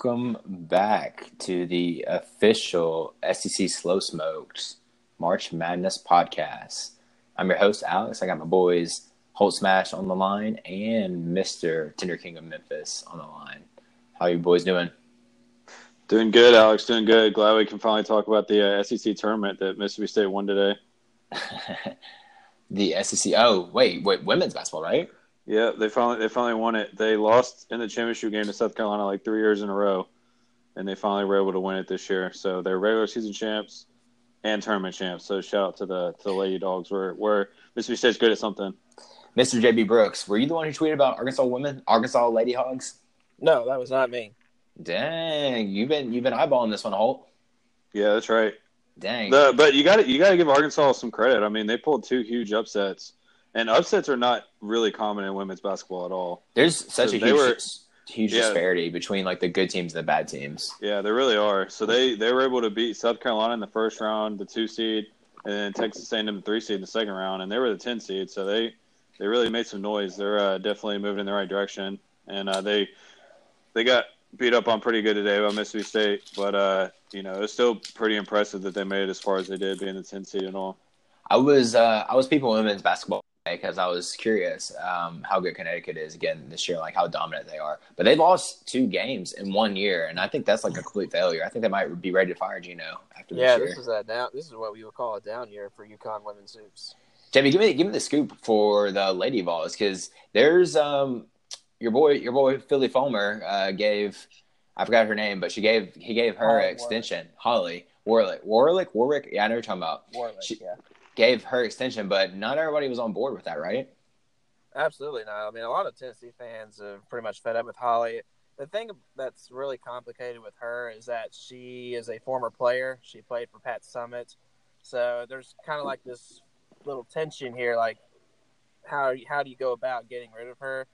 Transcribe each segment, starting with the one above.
Welcome back to the official SEC Slow Smokes March Madness podcast. I'm your host, Alex. I got my boys Holt Smash on the line and Mr. Tinder King of Memphis on the line. How you boys doing? Doing good, Alex. Doing good. Glad we can finally talk about the uh, SEC tournament that Mississippi State won today. the SEC. Oh, wait, wait, women's basketball, right? Yeah, they finally they finally won it. They lost in the championship game to South Carolina like three years in a row, and they finally were able to win it this year. So they're regular season champs and tournament champs. So shout out to the to the Lady Dogs. Where where Mississippi State's good at something. Mr. JB Brooks, were you the one who tweeted about Arkansas women, Arkansas Lady Hogs? No, that was not me. Dang, you've been you've been eyeballing this one, Holt. Yeah, that's right. Dang. The, but you got to you got to give Arkansas some credit. I mean, they pulled two huge upsets and upsets are not really common in women's basketball at all. There's such so a huge, were, huge yeah, disparity between like the good teams and the bad teams. Yeah, there really are. So they they were able to beat South Carolina in the first round, the two seed, and then Texas A&M the three seed in the second round, and they were the ten seed. So they they really made some noise. They're uh, definitely moving in the right direction, and uh, they they got beat up on pretty good today by Mississippi State, but uh, you know it's still pretty impressive that they made it as far as they did, being the ten seed and all. I was uh, I was people in women's basketball because I was curious um, how good Connecticut is again this year, like how dominant they are. But they lost two games in one year, and I think that's like a complete failure. I think they might be ready to fire Gino after yeah, this year. Yeah, this is a down. This is what we would call a down year for UConn women's hoops. Jamie, give me give me the scoop for the Lady Vols because there's um your boy your boy Philly Fulmer uh, gave I forgot her name, but she gave he gave her Holly extension Warwick. Holly Warlick Warlick Warwick. Yeah, I know you're talking about. Warlick, she, yeah gave her extension, but not everybody was on board with that, right? Absolutely not. I mean, a lot of Tennessee fans are pretty much fed up with Holly. The thing that's really complicated with her is that she is a former player. She played for Pat Summitt, so there's kind of like this little tension here. Like, how how do you go about getting rid of her?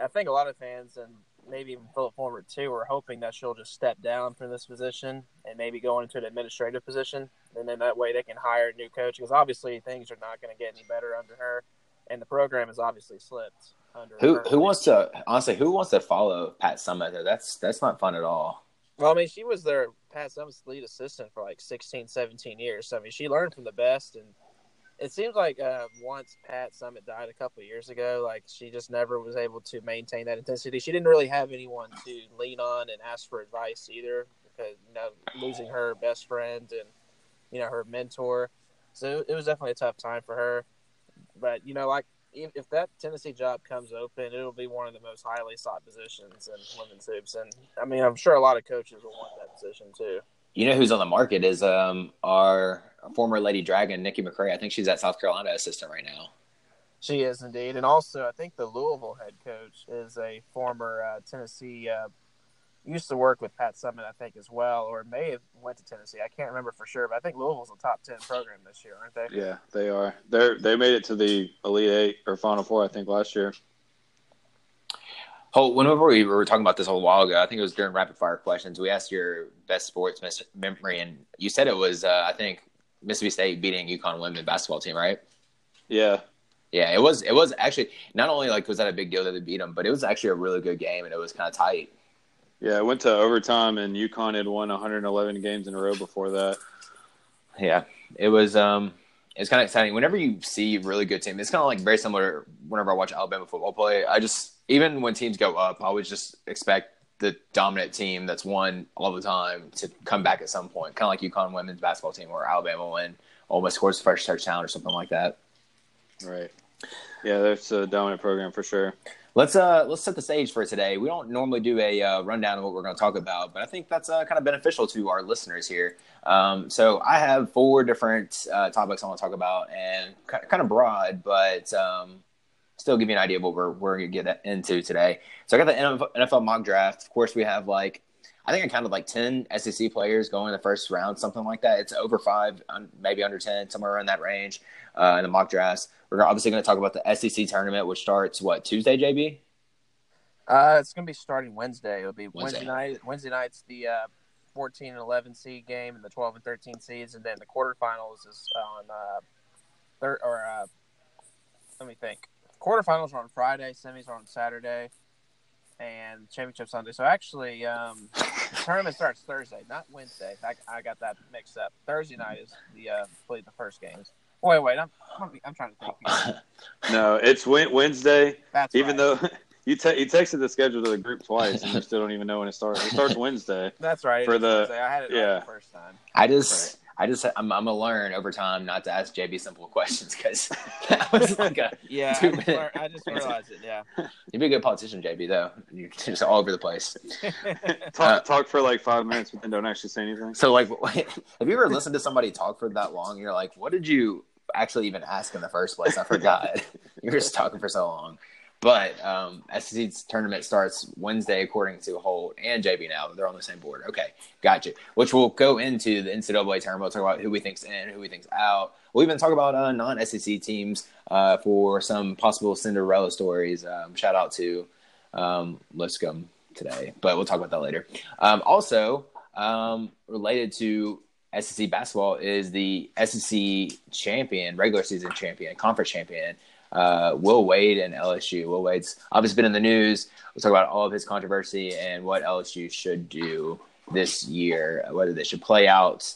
I think a lot of fans and maybe even Philip Fulmer too We're hoping that she'll just step down from this position and maybe go into an administrative position and then that way they can hire a new coach because obviously things are not going to get any better under her, and the program has obviously slipped under. Who who wants to honestly? Who wants to follow Pat Summitt? That's that's not fun at all. Well, I mean, she was their Pat Summitt's lead assistant for like 16, 17 years. So I mean, she learned from the best, and it seems like uh, once Pat Summitt died a couple years ago, like she just never was able to maintain that intensity. She didn't really have anyone to lean on and ask for advice either, because you know losing her best friend and you know, her mentor. So it was definitely a tough time for her. But, you know, like if that Tennessee job comes open, it'll be one of the most highly sought positions in women's hoops. And I mean, I'm sure a lot of coaches will want that position too. You know who's on the market is um, our former Lady Dragon, Nikki McCray. I think she's at South Carolina assistant right now. She is indeed, and also I think the Louisville head coach is a former uh, Tennessee uh, used to work with Pat Summitt, I think, as well, or may have went to Tennessee. I can't remember for sure, but I think Louisville's a top ten program this year, aren't they? Yeah, they are. They they made it to the Elite Eight or Final Four, I think, last year. Oh, whenever we were talking about this a while ago, I think it was during rapid fire questions. We asked your best sports memory, and you said it was, uh, I think, Mississippi State beating UConn women basketball team, right? Yeah, yeah. It was. It was actually not only like was that a big deal that they beat them, but it was actually a really good game, and it was kind of tight. Yeah, it went to overtime, and UConn had won 111 games in a row before that. Yeah, it was. Um, it's kind of exciting. Whenever you see really good team, it's kind of like very similar. Whenever I watch Alabama football play, I just even when teams go up, I always just expect the dominant team that's won all the time to come back at some point, kind of like UConn women's basketball team or Alabama when almost scores the first touchdown or something like that. Right. Yeah, that's a dominant program for sure. Let's uh let's set the stage for today. We don't normally do a uh, rundown of what we're going to talk about, but I think that's uh, kind of beneficial to our listeners here. Um, so I have four different uh, topics I want to talk about, and kind of broad, but um, still give you an idea of what we're we're going to get into today. So I got the NFL mock draft. Of course, we have like I think I counted like ten SEC players going in the first round, something like that. It's over five, maybe under ten, somewhere in that range uh, in the mock drafts. We're obviously going to talk about the SEC tournament, which starts what Tuesday, JB. Uh, it's going to be starting Wednesday. It'll be Wednesday, Wednesday night. Wednesday night's the uh, 14 and 11 seed game, and the 12 and 13 seeds, and then the quarterfinals is on uh, third or uh, let me think. Quarterfinals are on Friday, semis are on Saturday, and championship Sunday. So actually, um, the tournament starts Thursday, not Wednesday. I, I got that mixed up. Thursday night is the uh, play the first games. Wait, wait. I'm I'm trying to think. no, it's Wednesday. That's even right. though you te- you texted the schedule to the group twice, and you still don't even know when it starts. It starts Wednesday. That's right. For the Wednesday. I had it yeah. the first time. I just. Right. I just I'm, I'm gonna learn over time not to ask JB simple questions because that was like a yeah. I just, learned, I just, realized it. Yeah, you'd be a good politician, JB. Though you're just all over the place. talk uh, talk for like five minutes, but then don't actually say anything. So like, have you ever listened to somebody talk for that long? You're like, what did you actually even ask in the first place. I forgot. you were just talking for so long. But um, SEC's tournament starts Wednesday, according to Holt and JB. Now they're on the same board. Okay, got you. Which will go into the NCAA tournament. We'll talk about who we think's in, who we think's out. We'll even talk about uh, non-SEC teams uh, for some possible Cinderella stories. Um, shout out to um, Lipscomb today, but we'll talk about that later. Um, also, um, related to SEC basketball is the SEC champion, regular season champion, conference champion, uh, Will Wade and LSU. Will Wade's obviously been in the news. We'll talk about all of his controversy and what LSU should do this year, whether they should play out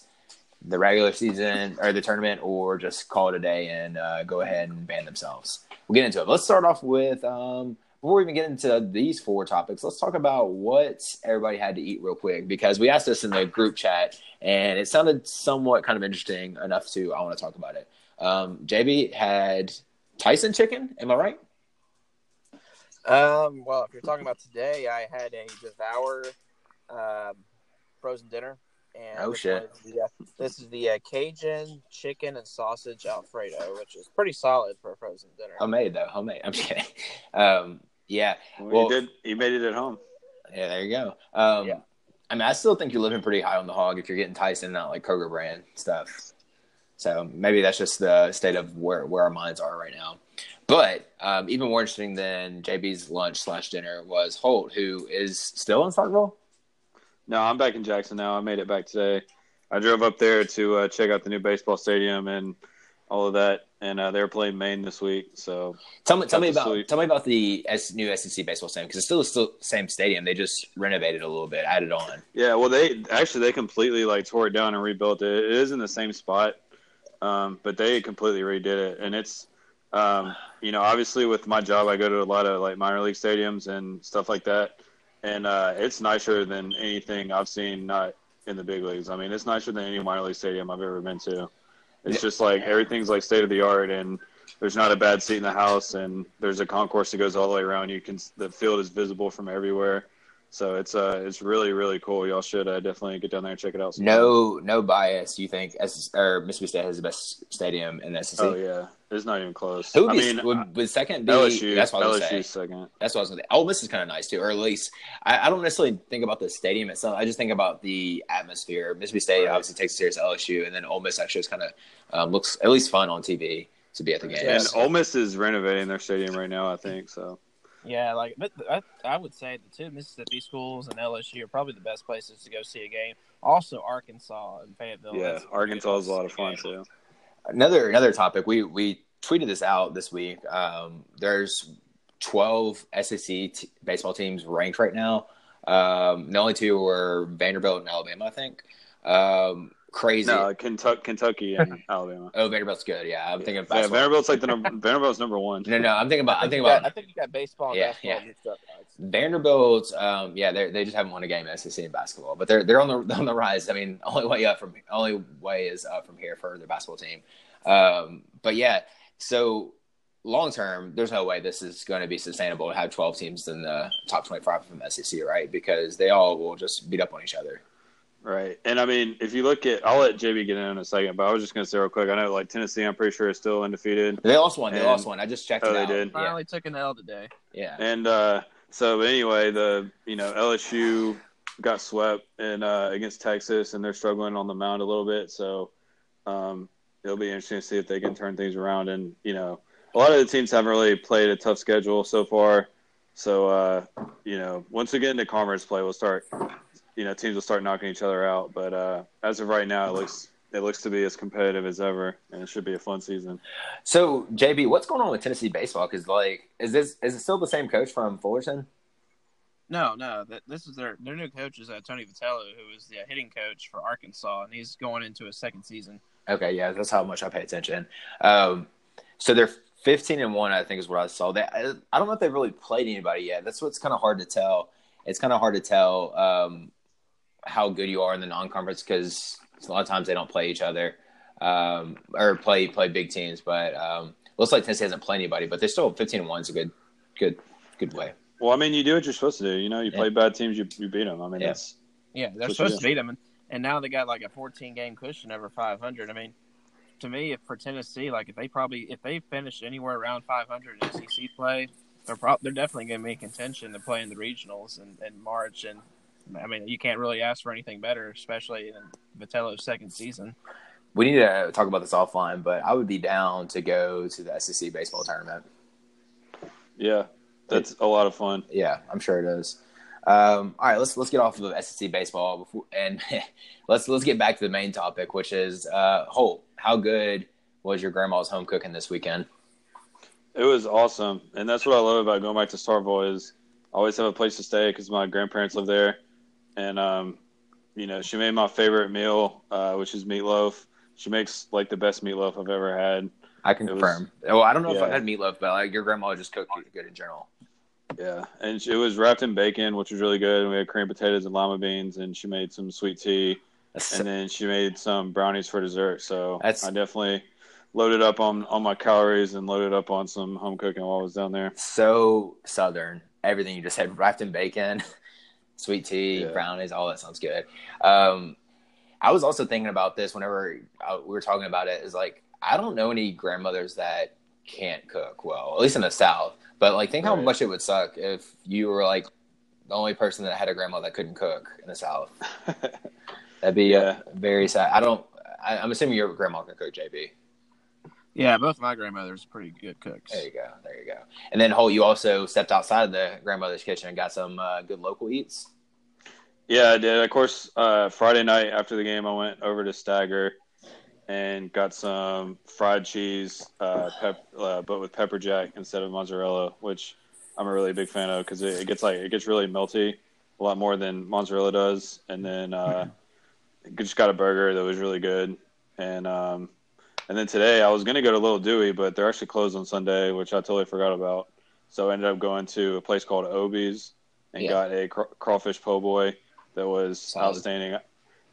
the regular season or the tournament or just call it a day and uh, go ahead and ban themselves. We'll get into it. Let's start off with um, before we even get into these four topics, let's talk about what everybody had to eat real quick because we asked this in the group chat and it sounded somewhat kind of interesting enough to I want to talk about it. Um, JB had Tyson chicken, am I right? Um, well, if you're talking about today, I had a devour um, frozen dinner. And oh shit! The, uh, this is the uh, Cajun chicken and sausage Alfredo, which is pretty solid for a frozen dinner. Homemade though, homemade. I'm just kidding. Um, yeah. Well, well, you did. You made it at home. Yeah, there you go. Um, yeah. I mean, I still think you're living pretty high on the hog if you're getting Tyson, not like Kroger brand stuff. So maybe that's just the state of where where our minds are right now. But um, even more interesting than JB's lunch slash dinner was Holt, who is still in Starkville. No, I'm back in Jackson now. I made it back today. I drove up there to uh, check out the new baseball stadium and all of that, and uh, they're playing Maine this week. So tell me, tell me about sweet. tell me about the S, new SEC baseball stadium because it's still the same stadium. They just renovated a little bit, added on. Yeah, well, they actually they completely like tore it down and rebuilt it. It is in the same spot, um, but they completely redid it, and it's um, you know obviously with my job I go to a lot of like minor league stadiums and stuff like that, and uh, it's nicer than anything I've seen not in the big leagues. I mean, it's nicer than any minor league stadium I've ever been to. It's just like everything's like state of the art, and there's not a bad seat in the house, and there's a concourse that goes all the way around. You can the field is visible from everywhere. So it's uh it's really really cool. Y'all should uh, definitely get down there and check it out. Sometime. No no bias. You think S- or Mississippi State has the best stadium in the SEC? Oh yeah, it's not even close. Who would be, I mean, would, would second be LSU? That's what I was LSU second. That's what I was going to say. Ole Miss is kind of nice too, or at least I, I, don't necessarily think about the stadium itself. I just think about the atmosphere. Mississippi State right. obviously takes it serious. LSU, and then Ole Miss actually is kind of um, looks at least fun on TV to be at the games. And Ole Miss is renovating their stadium right now. I think so. Yeah, like but I, I would say the two Mississippi schools and LSU are probably the best places to go see a game. Also, Arkansas and Fayetteville. Yeah, Arkansas is a lot of fun game. too. Another another topic we we tweeted this out this week. Um, there's 12 SEC t- baseball teams ranked right now. Um, the only two were Vanderbilt and Alabama, I think. Um, crazy. No, Kentucky, Kentucky and Alabama. Oh, Vanderbilt's good. Yeah, I'm thinking of Yeah. Vanderbilt's like the number, Vanderbilt's number one. no, no, I'm thinking about. I'm think thinking got- about I think you got baseball Yeah, basketball yeah. mixed up. Vanderbilt. Um, yeah, they they just haven't won a game in SEC in basketball, but they're they're on the on the rise. I mean, only way up from only way is up from here for their basketball team. Um, but yeah, so long term, there's no way this is going to be sustainable to have 12 teams in the top 25 from the SEC, right? Because they all will just beat up on each other. Right. And I mean, if you look at, I'll let JB get in in a second, but I was just going to say real quick. I know like Tennessee, I'm pretty sure is still undefeated. They lost one. They And- lost one. I just checked Oh, it they out. did? Yeah, Finally took an L today. yeah. And uh, so anyway, the you know LSU got swept in uh, against Texas, and they're struggling on the mound a little bit. So um, it'll be interesting to see if they can turn things around. And you know, a lot of the teams haven't really played a tough schedule so far. So uh, you know, once we get into conference play, we'll start. You know, teams will start knocking each other out. But uh, as of right now, it looks it looks to be as competitive as ever, and it should be a fun season. So JB, what's going on with Tennessee baseball? Because like, is this is it still the same coach from Fullerton? No, no. That this is their their new coach is uh, Tony Vitello, who is the hitting coach for Arkansas, and he's going into his second season. Okay, yeah, that's how much I pay attention. Um, so they're 15 and one, I think, is what I saw. They, I, I don't know if they've really played anybody yet. That's what's kind of hard to tell. It's kind of hard to tell um, how good you are in the non-conference because a lot of times they don't play each other um, or play play big teams. But um, looks like Tennessee hasn't played anybody, but they're still 15 and one is a good, good, good way. Well, I mean, you do what you're supposed to do. You know, you Yeah. play bad teams, you you beat them. I mean, Yeah. that's Yeah, they're supposed to beat them, and, and now they got like a 14 game cushion over 500. I mean, to me, if for Tennessee, like if they probably if they finish anywhere around 500 in SEC play, they're prob- they're definitely going to be in contention to play in the regionals in, in March. And I mean, you can't really ask for anything better, especially in Vitello's second season. We need to talk about this offline, but I would be down to go to the SEC baseball tournament. yeah, that's a lot of fun. Yeah, I'm sure it is. Um, all right, let's let's get off of SEC baseball before, and let's let's get back to the main topic, which is uh, Holt. How good was your grandma's home cooking this weekend? It was awesome, and that's what I love about going back to Starkville is I always have a place to stay because my grandparents live there, and um, you know she made my favorite meal, uh, which is meatloaf. She makes like the best meatloaf I've ever had. I can was- confirm. well, I don't know if I had meatloaf, but like your grandma just cooked good in general. Yeah, and it was wrapped in bacon, which was really good. And we had cream potatoes and lima beans, and she made some sweet tea, That's- and then she made some brownies for dessert. So That's- I definitely loaded up on on my calories and loaded up on some home cooking while I was down there. so southern. Everything you just said, wrapped in bacon, sweet tea, Yeah. brownies, all that sounds good. Um, I was also thinking about this whenever uh, we were talking about it. Is like I don't know any grandmothers that can't cook well, at least in the South. But like, think how much it would suck if you were like the only person that had a grandma that couldn't cook in the South. That'd be uh, Yeah. very sad. I don't. I, I'm assuming your grandma can cook, JB. Yeah, both my grandmothers are pretty good cooks. There you go. There you go. And then Holt, you also stepped outside of the grandmother's kitchen and got some uh, good local eats. Yeah, I did. Of course, uh, Friday night after the game, I went over to Stagger and got some fried cheese, uh, pep, uh, but with pepper jack instead of mozzarella, which I'm a really big fan of because it, it gets like it gets really melty, a lot more than mozzarella does. And then uh, just got a burger that was really good. And um, and then today I was gonna go to Little Dooey, but they're actually closed on Sunday, which I totally forgot about. So I ended up going to a place called Oby's and Yeah. got a craw- crawfish po' boy that was Solid. outstanding.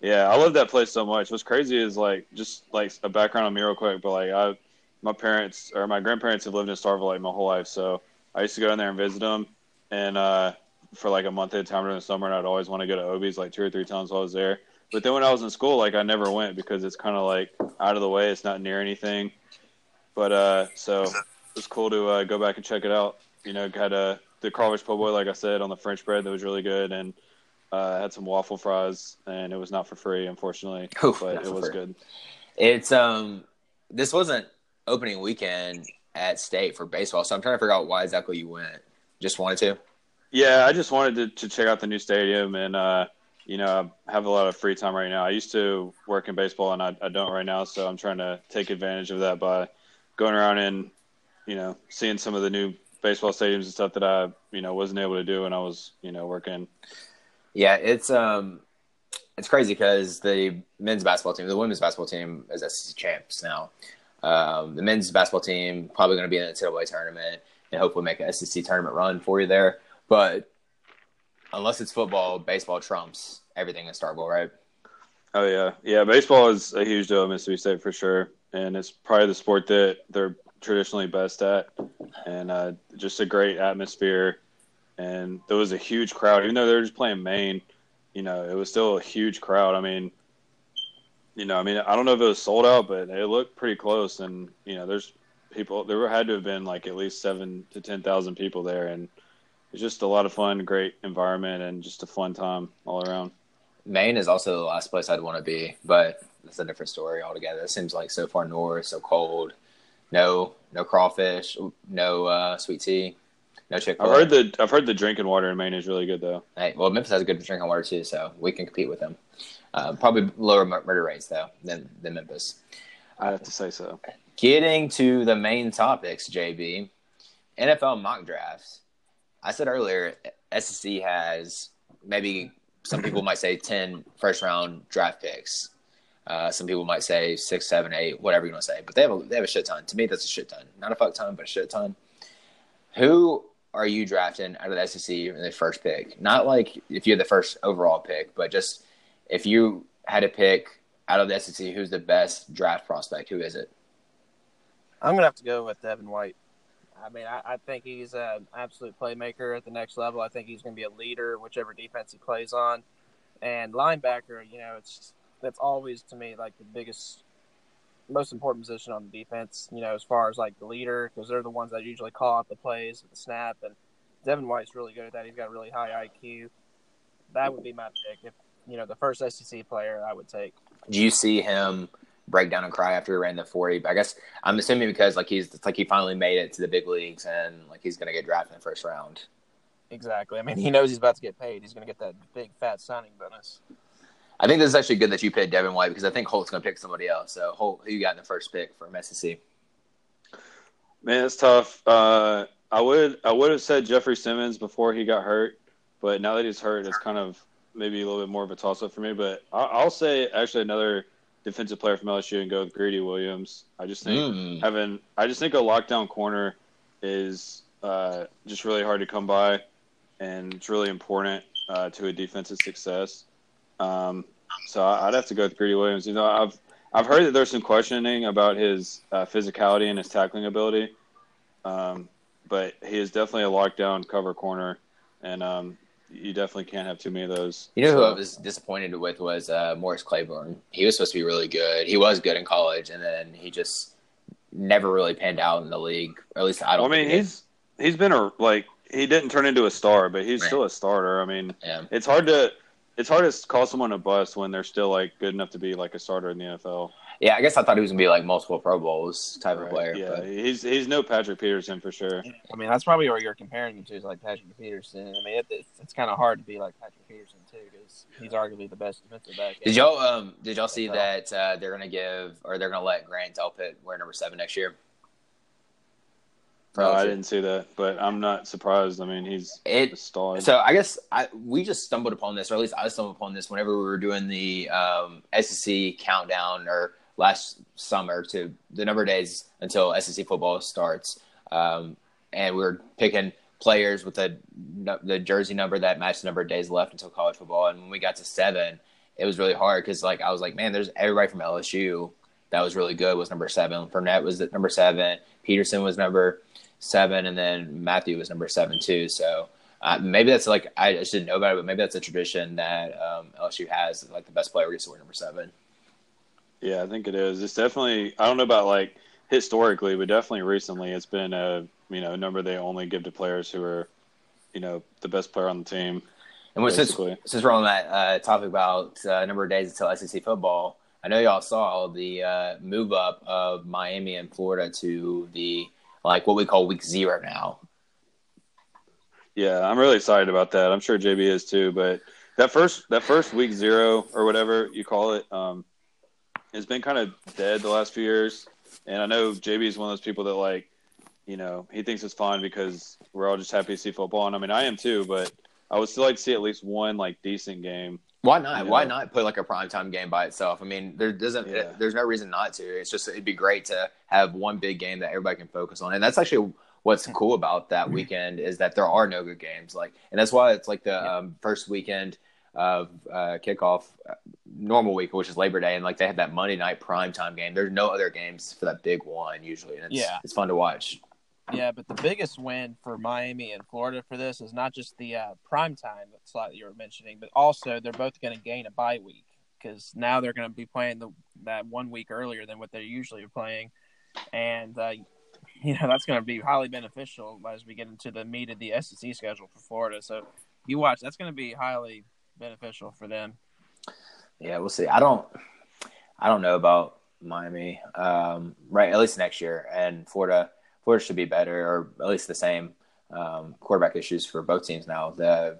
Yeah, I love that place so much. What's crazy is like just like a background on me real quick, but like I, my parents or my grandparents have lived in Starkville like my whole life, so I used to go in there and visit them, and uh, for like a month at a time during the summer, and I'd always want to go to Oby's like two or three times while I was there. But then when I was in school, like I never went because it's kind of like out of the way. It's not near anything. But uh, so it was cool to uh, go back and check it out. You know, had a the crawfish po' boy, like I said, on the French bread that was really good, and uh, had some waffle fries, and it was not for free, unfortunately, Oof, but it was free. good. It's um, this wasn't opening weekend at state for baseball, so I'm trying to figure out why exactly you went. Just wanted to. Yeah, I just wanted to, to check out the new stadium, and uh, you know, I have a lot of free time right now. I used to work in baseball, and I, I don't right now, so I'm trying to take advantage of that by going around and you know seeing some of the new baseball stadiums and stuff that I you know wasn't able to do when I was you know working Yeah, it's um, it's crazy because the men's basketball team, the women's basketball team, is SEC champs now. Um, the men's basketball team probably going to be in the NCAA tournament and hopefully make an SEC tournament run for you there. But unless it's football, baseball trumps everything in Starkville, right? Oh yeah, yeah. Baseball is a huge deal at Mississippi State for sure, and it's probably the sport that they're traditionally best at, and uh, just a great atmosphere. And there was a huge crowd, even though they were just playing Maine. You know, it was still a huge crowd. I mean, you know, I mean, I don't know if it was sold out, but it looked pretty close. And you know, there's people. There had to have been like at least seven to ten thousand people there, and it's just a lot of fun, great environment, and just a fun time all around. Maine is also the last place I'd want to be, but it's a different story altogether. It seems like so far north, so cold. No, no crawfish, no uh, sweet tea, no chick. I've heard the I've heard the drinking water in Maine is really good though. Hey, well, Memphis has good drinking water too, so we can compete with them. Uh, probably lower murder rates though than than Memphis. I have to say so. Getting to the main topics, JB, NFL mock drafts. I said earlier, SEC has maybe some people might say 10 first round draft picks. Uh, some people might say six, seven, eight, whatever you want to say, but they have a, they have a shit ton. To me, that's a shit ton. Not a fuck ton, but a shit ton. Who are you drafting out of the SEC in the first pick? Not like if you had the first overall pick, but just if you had to pick out of the SEC, who's the best draft prospect? Who is it? I'm gonna have to go with Devin White. I mean, I, I think he's an absolute playmaker at the next level. I think he's going to be a leader, whichever defense he plays on. And linebacker, you know, it's that's always to me like the biggest, most important position on the defense. You know, as far as like the leader, because they're the ones that usually call out the plays at the snap. And Devin White's really good at that. He's got really high IQ. That would be my pick. If you know, the first SEC player I would take. Do you see him break down and cry after he ran the 40. But I guess I'm assuming because like he's it's like he finally made it to the big leagues and like he's going to get drafted in the first round. Exactly. I mean, he knows he's about to get paid. He's going to get that big fat signing bonus. I think this is actually good that you picked Devin White because I think Holt's going to pick somebody else. So Holt, who you got in the first pick from SEC? Man, it's tough. Uh, I would I would have said Jeffrey Simmons before he got hurt, but now that he's hurt, it's kind of maybe a little bit more of a toss up for me. But I'll say actually another defensive player from LSU and go with Greedy Williams. I just think mm. having I just think a lockdown corner is uh, just really hard to come by, and it's really important uh, to a defensive success. Um, so I'd have to go with Greedy Williams. You know, I've I've heard that there's some questioning about his uh, physicality and his tackling ability, um, but he is definitely a lockdown cover corner, and um, you definitely can't have too many of those. You know so. who I was disappointed with was uh, Morris Claiborne. He was supposed to be really good. He was good in college, and then he just never really panned out in the league. Or at least I don't. Well, I mean, he's he's been a like he didn't turn into a star, but he's right. still a starter. I mean, yeah. it's hard to it's hard to call someone a bust when they're still like good enough to be like a starter in the NFL. Yeah, I guess I thought he was gonna be like multiple Pro Bowls type right. of player. Yeah, but. he's he's no Patrick Peterson for sure. I mean, that's probably what you're comparing him to is like Patrick Peterson. I mean, it, it's, it's kind of hard to be like Patrick Peterson too because he's arguably the best defensive back. Did y'all um did y'all see that uh, they're gonna give or they're gonna let Grant Delpit wear number seven next year? No, I didn't see that, but I'm not surprised. I mean, he's it, a star. So I guess I we just stumbled upon this, or at least I stumbled upon this whenever we were doing the um, SEC countdown or last summer to the number of days until SEC football starts, um, and we were picking players with the the jersey number that matched the number of days left until college football. And when we got to seven, it was really hard because like I was like, man, there's everybody from LSU that was really good was number seven. Fournette was at number seven. Peterson was number seven, and then Mathieu was number seven too. So. Uh, maybe that's like I just didn't know about it, but maybe that's a tradition that um, LSU has. Like the best player gets to wear number seven. Yeah, I think it is. It's definitely. I don't know about like historically, but definitely recently, it's been a you know number they only give to players who are, you know, the best player on the team. And since since we're on that uh, topic about uh, number of days until SEC football, I know y'all saw the uh, move up of Miami and Florida to the like what we call week zero now. Yeah, I'm really excited about that. I'm sure JB is too. But that first that first week zero or whatever you call it, um, has been kind of dead the last few years. And I know JB is one of those people that like, you know, he thinks it's fun because we're all just happy to see football. And I mean, I am too, but I would still like to see at least one like decent game. Why not? Yeah. Why not put like a primetime game by itself? I mean, there doesn't. Yeah. There's no reason not to. It's just it'd be great to have one big game that everybody can focus on, and that's actually what's cool about that weekend is that there are no good games. Like, and that's why it's like the um, first weekend of uh, kickoff, uh, normal week, which is Labor Day, and like they have that Monday night primetime game. There's no other games for that big one usually, and it's, Yeah. it's fun to watch. Yeah, but the biggest win for Miami and Florida for this is not just the uh, prime time slot that you were mentioning, but also they're both going to gain a bye week because now they're going to be playing the that one week earlier than what they're usually playing, and uh, you know that's going to be highly beneficial as we get into the meat of the SEC schedule for Florida. So you watch, that's going to be highly beneficial for them. Yeah, we'll see. I don't, I don't know about Miami. Um, right, at least next year, and Florida. Florida should be better, or at least the same. Um, quarterback issues for both teams now. The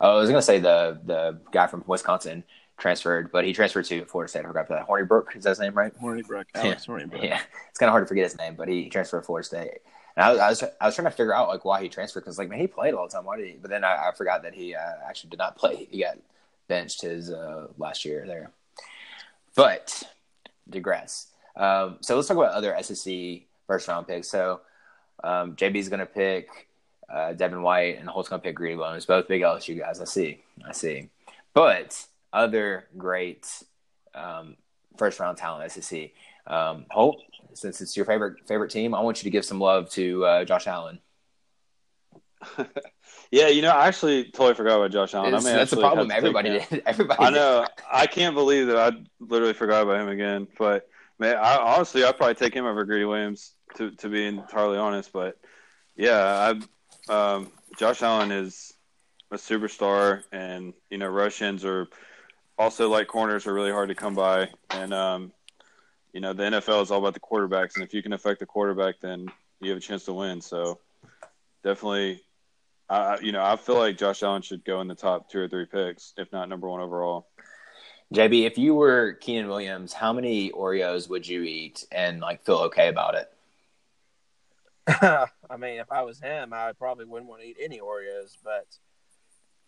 oh, I was going to say the the guy from Wisconsin transferred, but he transferred to Florida State. I forgot that. Hornibrook is that his name, right? Hornibrook, Alex Hornibrook. Yeah, it's kind of hard to forget his name, but he transferred to Florida State. And I was, I was, I was trying to figure out like why he transferred because like man, he played all the time. Why did he? But then I, I forgot that he uh, actually did not play. He got benched his uh, last year there. But digress. Um, so let's talk about other SEC first round picks. So um, is going to pick uh, Devin White, and Holt's going to pick Greedy Williams. Both big LSU guys. I see. I see. But other great um, first round talent SEC. Um, Holt, since it's your favorite favorite team, I want you to give some love to uh, Josh Allen. Yeah, you know, I actually totally forgot about Josh Allen. I mean, that's the problem. had to take Everybody did. Everybody. I did. know. I can't believe that I literally forgot about him again. But man, I honestly, I'd probably take him over Greedy Williams to to be entirely honest. But yeah, I um, Josh Allen is a superstar, and you know, Russians are also like corners are really hard to come by, and um, you know, the NFL is all about the quarterbacks, and if you can affect the quarterback, then you have a chance to win. So definitely. I, you know, I feel like Josh Allen should go in the top two or three picks, if not number one overall. JB, if you were Quinnen Williams, how many Oreos would you eat and like feel okay about it? I mean, if I was him, I probably wouldn't want to eat any Oreos, but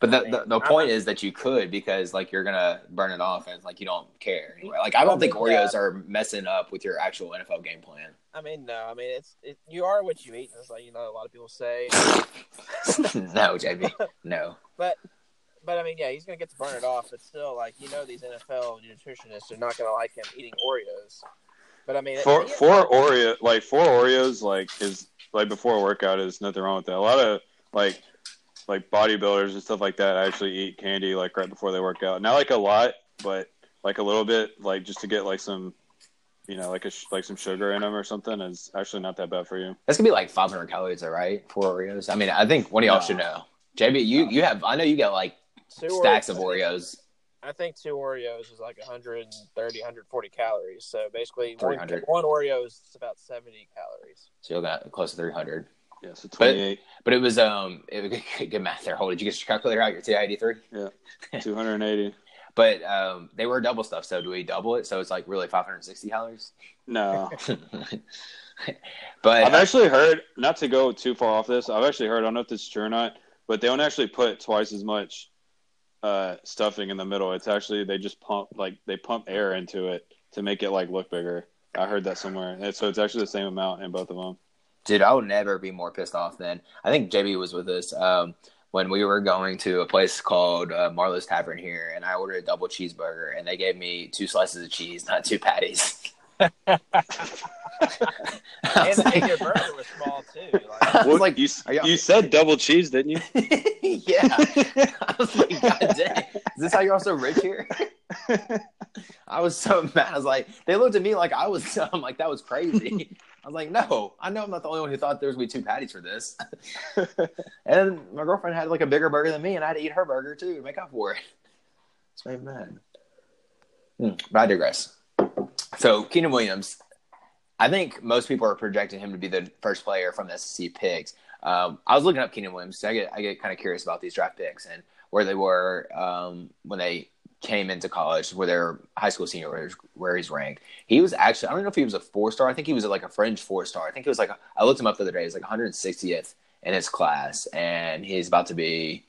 But the, the, the point is that you could because like you're gonna burn it off and like you don't care anyway. Like I don't think Yeah. Oreos are messing up with your actual NFL game plan. I mean, no. I mean, it's it, you are what you eat. It's like you know, a lot of people say, no, JB, no. but but I mean, yeah, he's gonna get to burn it off. But still, like you know, these NFL nutritionists are not gonna like him eating Oreos. But I mean, Four he- four Oreo like four Oreos like is like before a workout is nothing wrong with that. A lot of like like bodybuilders and stuff like that actually eat candy like right before they work out. Not like a lot, but like a little bit, like just to get like some, you know, like a sh- like some sugar in them or something is actually not that bad for you. That's gonna be like 500 calories, though, right? Four Oreos. I mean, I think one of y'all No. should know. JB, you you have. I know you got like two stacks Oreos- of Oreos. I think two Oreos is like 130, 140 calories. So basically, one, 300. one Oreo is about 70 calories. So you got close to 300. Yeah, so twenty eight, But it was um, it, was good math there. Holt, did you get your calculator out? Your TI 83? Yeah, two hundred and eighty. But um, they were double stuff. So do we double it? So it's like really 560 calories. No, but I've actually heard, not to go too far off this, I've actually heard, I don't know if this is true or not, but they don't actually put twice as much uh, stuffing in the middle. It's actually, they just pump, like, they pump air into it to make it, like, look bigger. I heard that somewhere. And so it's actually the same amount in both of them. Dude, I would never be more pissed off than I think JB was with us um, when we were going to a place called uh, Marlow's Tavern here, and I ordered a double cheeseburger, and they gave me two slices of cheese, not two patties. And, was and your burger was small too. Like, I was like, you, y'all- you said double cheese, didn't you? yeah. I was like, God dang, is this how you're also rich here? I was so mad. I was like, they looked at me like I was dumb, like that was crazy. I was like, no, I know I'm not the only one who thought there was gonna be two patties for this. and my girlfriend had like a bigger burger than me, and I had to eat her burger too to make up for it. It's made mad. Hmm, but I digress. So Quinnen Williams, I think most people are projecting him to be the first player from the SEC picks. Um, I was looking up Quinnen Williams. I get I get kind of curious about these draft picks and where they were um, when they came into college, where they're high school senior, where, where he's ranked. He was actually I don't know if he was a four star. I think he was like a fringe four star. I think it was like I looked him up the other day. He's like 160th in his class, and he's about to be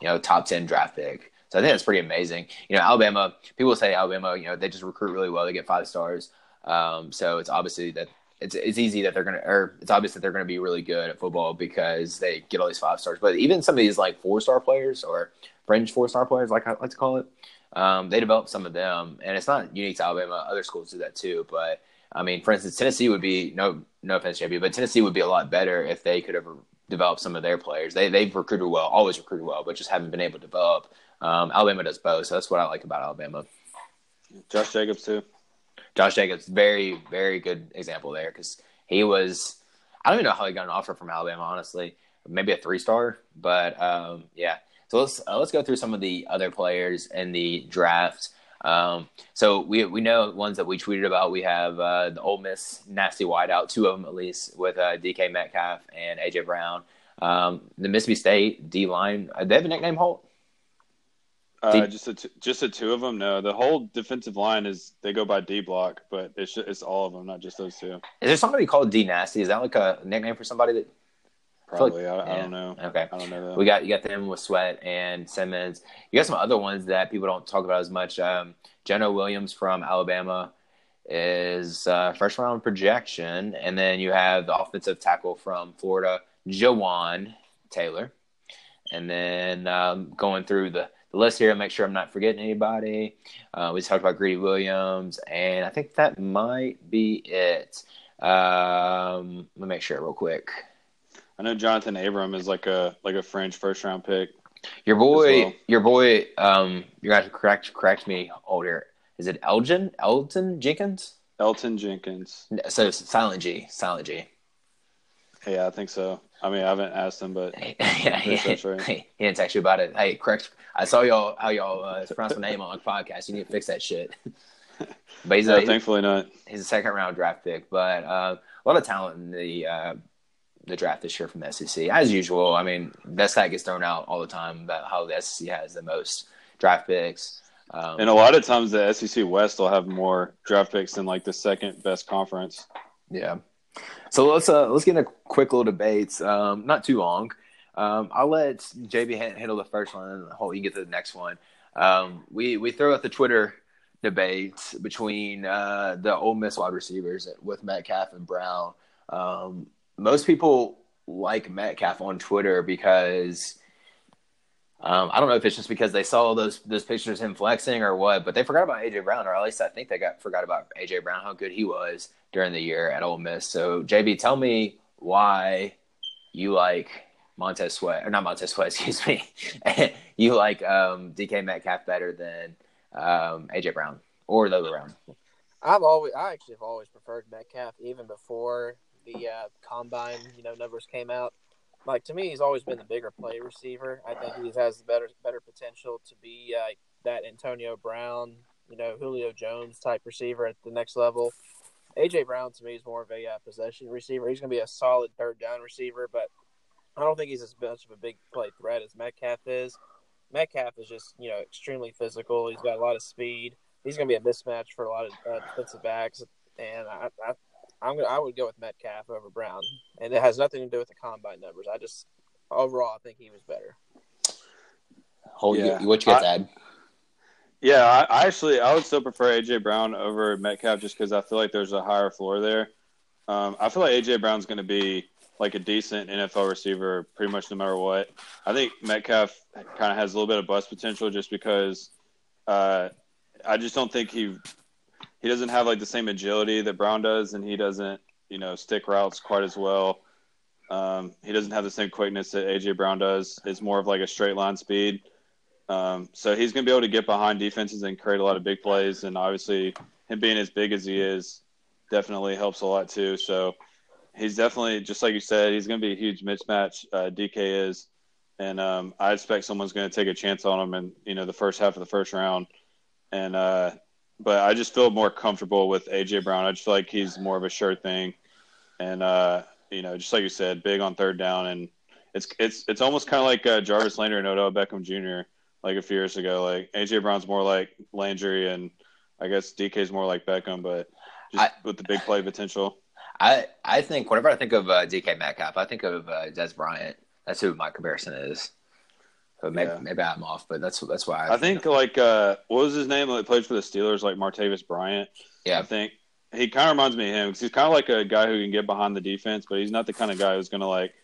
you know top ten draft pick. So I think that's pretty amazing. You know, Alabama. People say Alabama. You know, they just recruit really well. They get five stars. Um, so it's obviously that it's it's easy that they're gonna, or it's obvious that they're gonna be really good at football because they get all these five stars. But even some of these like four star players or fringe four star players, like I like to call it, um, they develop some of them, and it's not unique to Alabama. Other schools do that too. But I mean, for instance, Tennessee would be no no offense, JB, but Tennessee would be a lot better if they could have developed some of their players. They they've recruited well, always recruited well, but just haven't been able to develop. Um, Alabama does both, so that's what I like about Alabama. Josh Jacobs too. Josh Jacobs, very very good example there because he was. I don't even know how he got an offer from Alabama, honestly. Maybe a three star, but um, yeah. So let's uh, let's go through some of the other players in the draft. Um, so we we know ones that we tweeted about. We have uh, the Ole Miss nasty wideout, two of them at least, with uh, DK Metcalf and AJ Brown. Um, the Mississippi State D line. Uh, they have a nickname, Holt. Uh, just a t- just the two of them. No, the whole defensive line is they go by D block, but it's just, it's all of them, not just those two. Is there somebody called D Nasty? Is that like a nickname for somebody that? Probably. Like, I, I, don't know. Okay. I don't know. That. We got you got them with Sweat and Simmons. You got some other ones that people don't talk about as much. Um, Jonah Williams from Alabama is uh, first round projection, and then you have the offensive tackle from Florida, Jawaan Taylor, and then um, going through the the list here. I make sure I'm not forgetting anybody. Uh, we just talked about Greedy Williams, and I think that might be it. Um, let me make sure real quick. I know Johnathan Abram is like a like a fringe first round pick. Your boy, well. your boy, um, you guys correct correct me older. Is it Elgin Elton Jenkins? Elton Jenkins. So Silent G, Silent G. Yeah, I think so. I mean, I haven't asked him, but yeah, he, right. he didn't text you about it. Hey, correct. I saw y'all how y'all uh, pronounce my name on the podcast. You need to fix that shit. but he's no, a, thankfully not. He's a second round draft pick, but uh, a lot of talent in the uh, the draft this year from the SEC, as usual. I mean, that stat gets thrown out all the time about how the SEC has the most draft picks. Um, and a lot of times the SEC West will have more draft picks than like the second best conference. Yeah. So let's uh, let's get a quick little debates. Um, not too long. Um, I'll let JB handle the first one, and Holt, you get to the next one. Um, we we throw out the Twitter debate between uh, the Ole Miss wide receivers with Metcalf and Brown. Um, most people like Metcalf on Twitter because um, I don't know if it's just because they saw those those pictures him flexing or what, but they forgot about AJ Brown, or at least I think they got forgot about AJ Brown, how good he was during the year at Ole Miss. So JB, tell me why you like Montez Sweat or not Montez Sweat, excuse me. you like um, DK Metcalf better than um, AJ Brown or the other Brown? I've always, I actually have always preferred Metcalf even before the uh, combine, you know, numbers came out like to me, he's always been the bigger play receiver. I think he has the better better potential to be uh, that Antonio Brown, you know, Julio Jones type receiver at the next level. AJ Brown to me is more of a uh, possession receiver. He's going to be a solid third down receiver, but I don't think he's as much of a big play threat as Metcalf is. Metcalf is just you know extremely physical. He's got a lot of speed. He's going to be a mismatch for a lot of uh, defensive backs, and I, I I'm gonna I would go with Metcalf over Brown, and it has nothing to do with the combine numbers. I just overall I think he was better. Holt yeah. you, what you got to add? Yeah, I, I, actually I would still prefer AJ Brown over Metcalf just because I feel like there's a higher floor there. Um, I feel like AJ Brown's going to be like a decent NFL receiver pretty much no matter what. I think Metcalf kind of has a little bit of bust potential just because uh, I just don't think he he doesn't have like the same agility that Brown does, and he doesn't you know stick routes quite as well. Um, he doesn't have the same quickness that AJ Brown does. It's more of like a straight line speed. Um, so he's going to be able to get behind defenses and create a lot of big plays. And obviously, him being as big as he is definitely helps a lot too. So he's definitely just like you said, he's going to be a huge mismatch. Uh, DK is, and um, I expect someone's going to take a chance on him in you know the first half of the first round. And uh, but I just feel more comfortable with AJ Brown. I just feel like he's more of a sure thing, and uh, you know, just like you said, big on third down, and it's it's it's almost kind of like uh, Jarvis Landry and Odell Beckham Jr. like a few years ago. Like AJ Brown's more like Landry, and I guess DK's more like Beckham, but just I, with the big play potential. I I think whenever I think of uh, DK Metcalf, I think of uh, Dez Bryant. That's who my comparison is. But maybe, Yeah. maybe I'm off, but that's that's why I, I think like uh, what was his name that played for the Steelers? Like Martavis Bryant. Yeah, I think he kind of reminds me of him because he's kind of like a guy who can get behind the defense, but he's not the kind of guy who's going to like,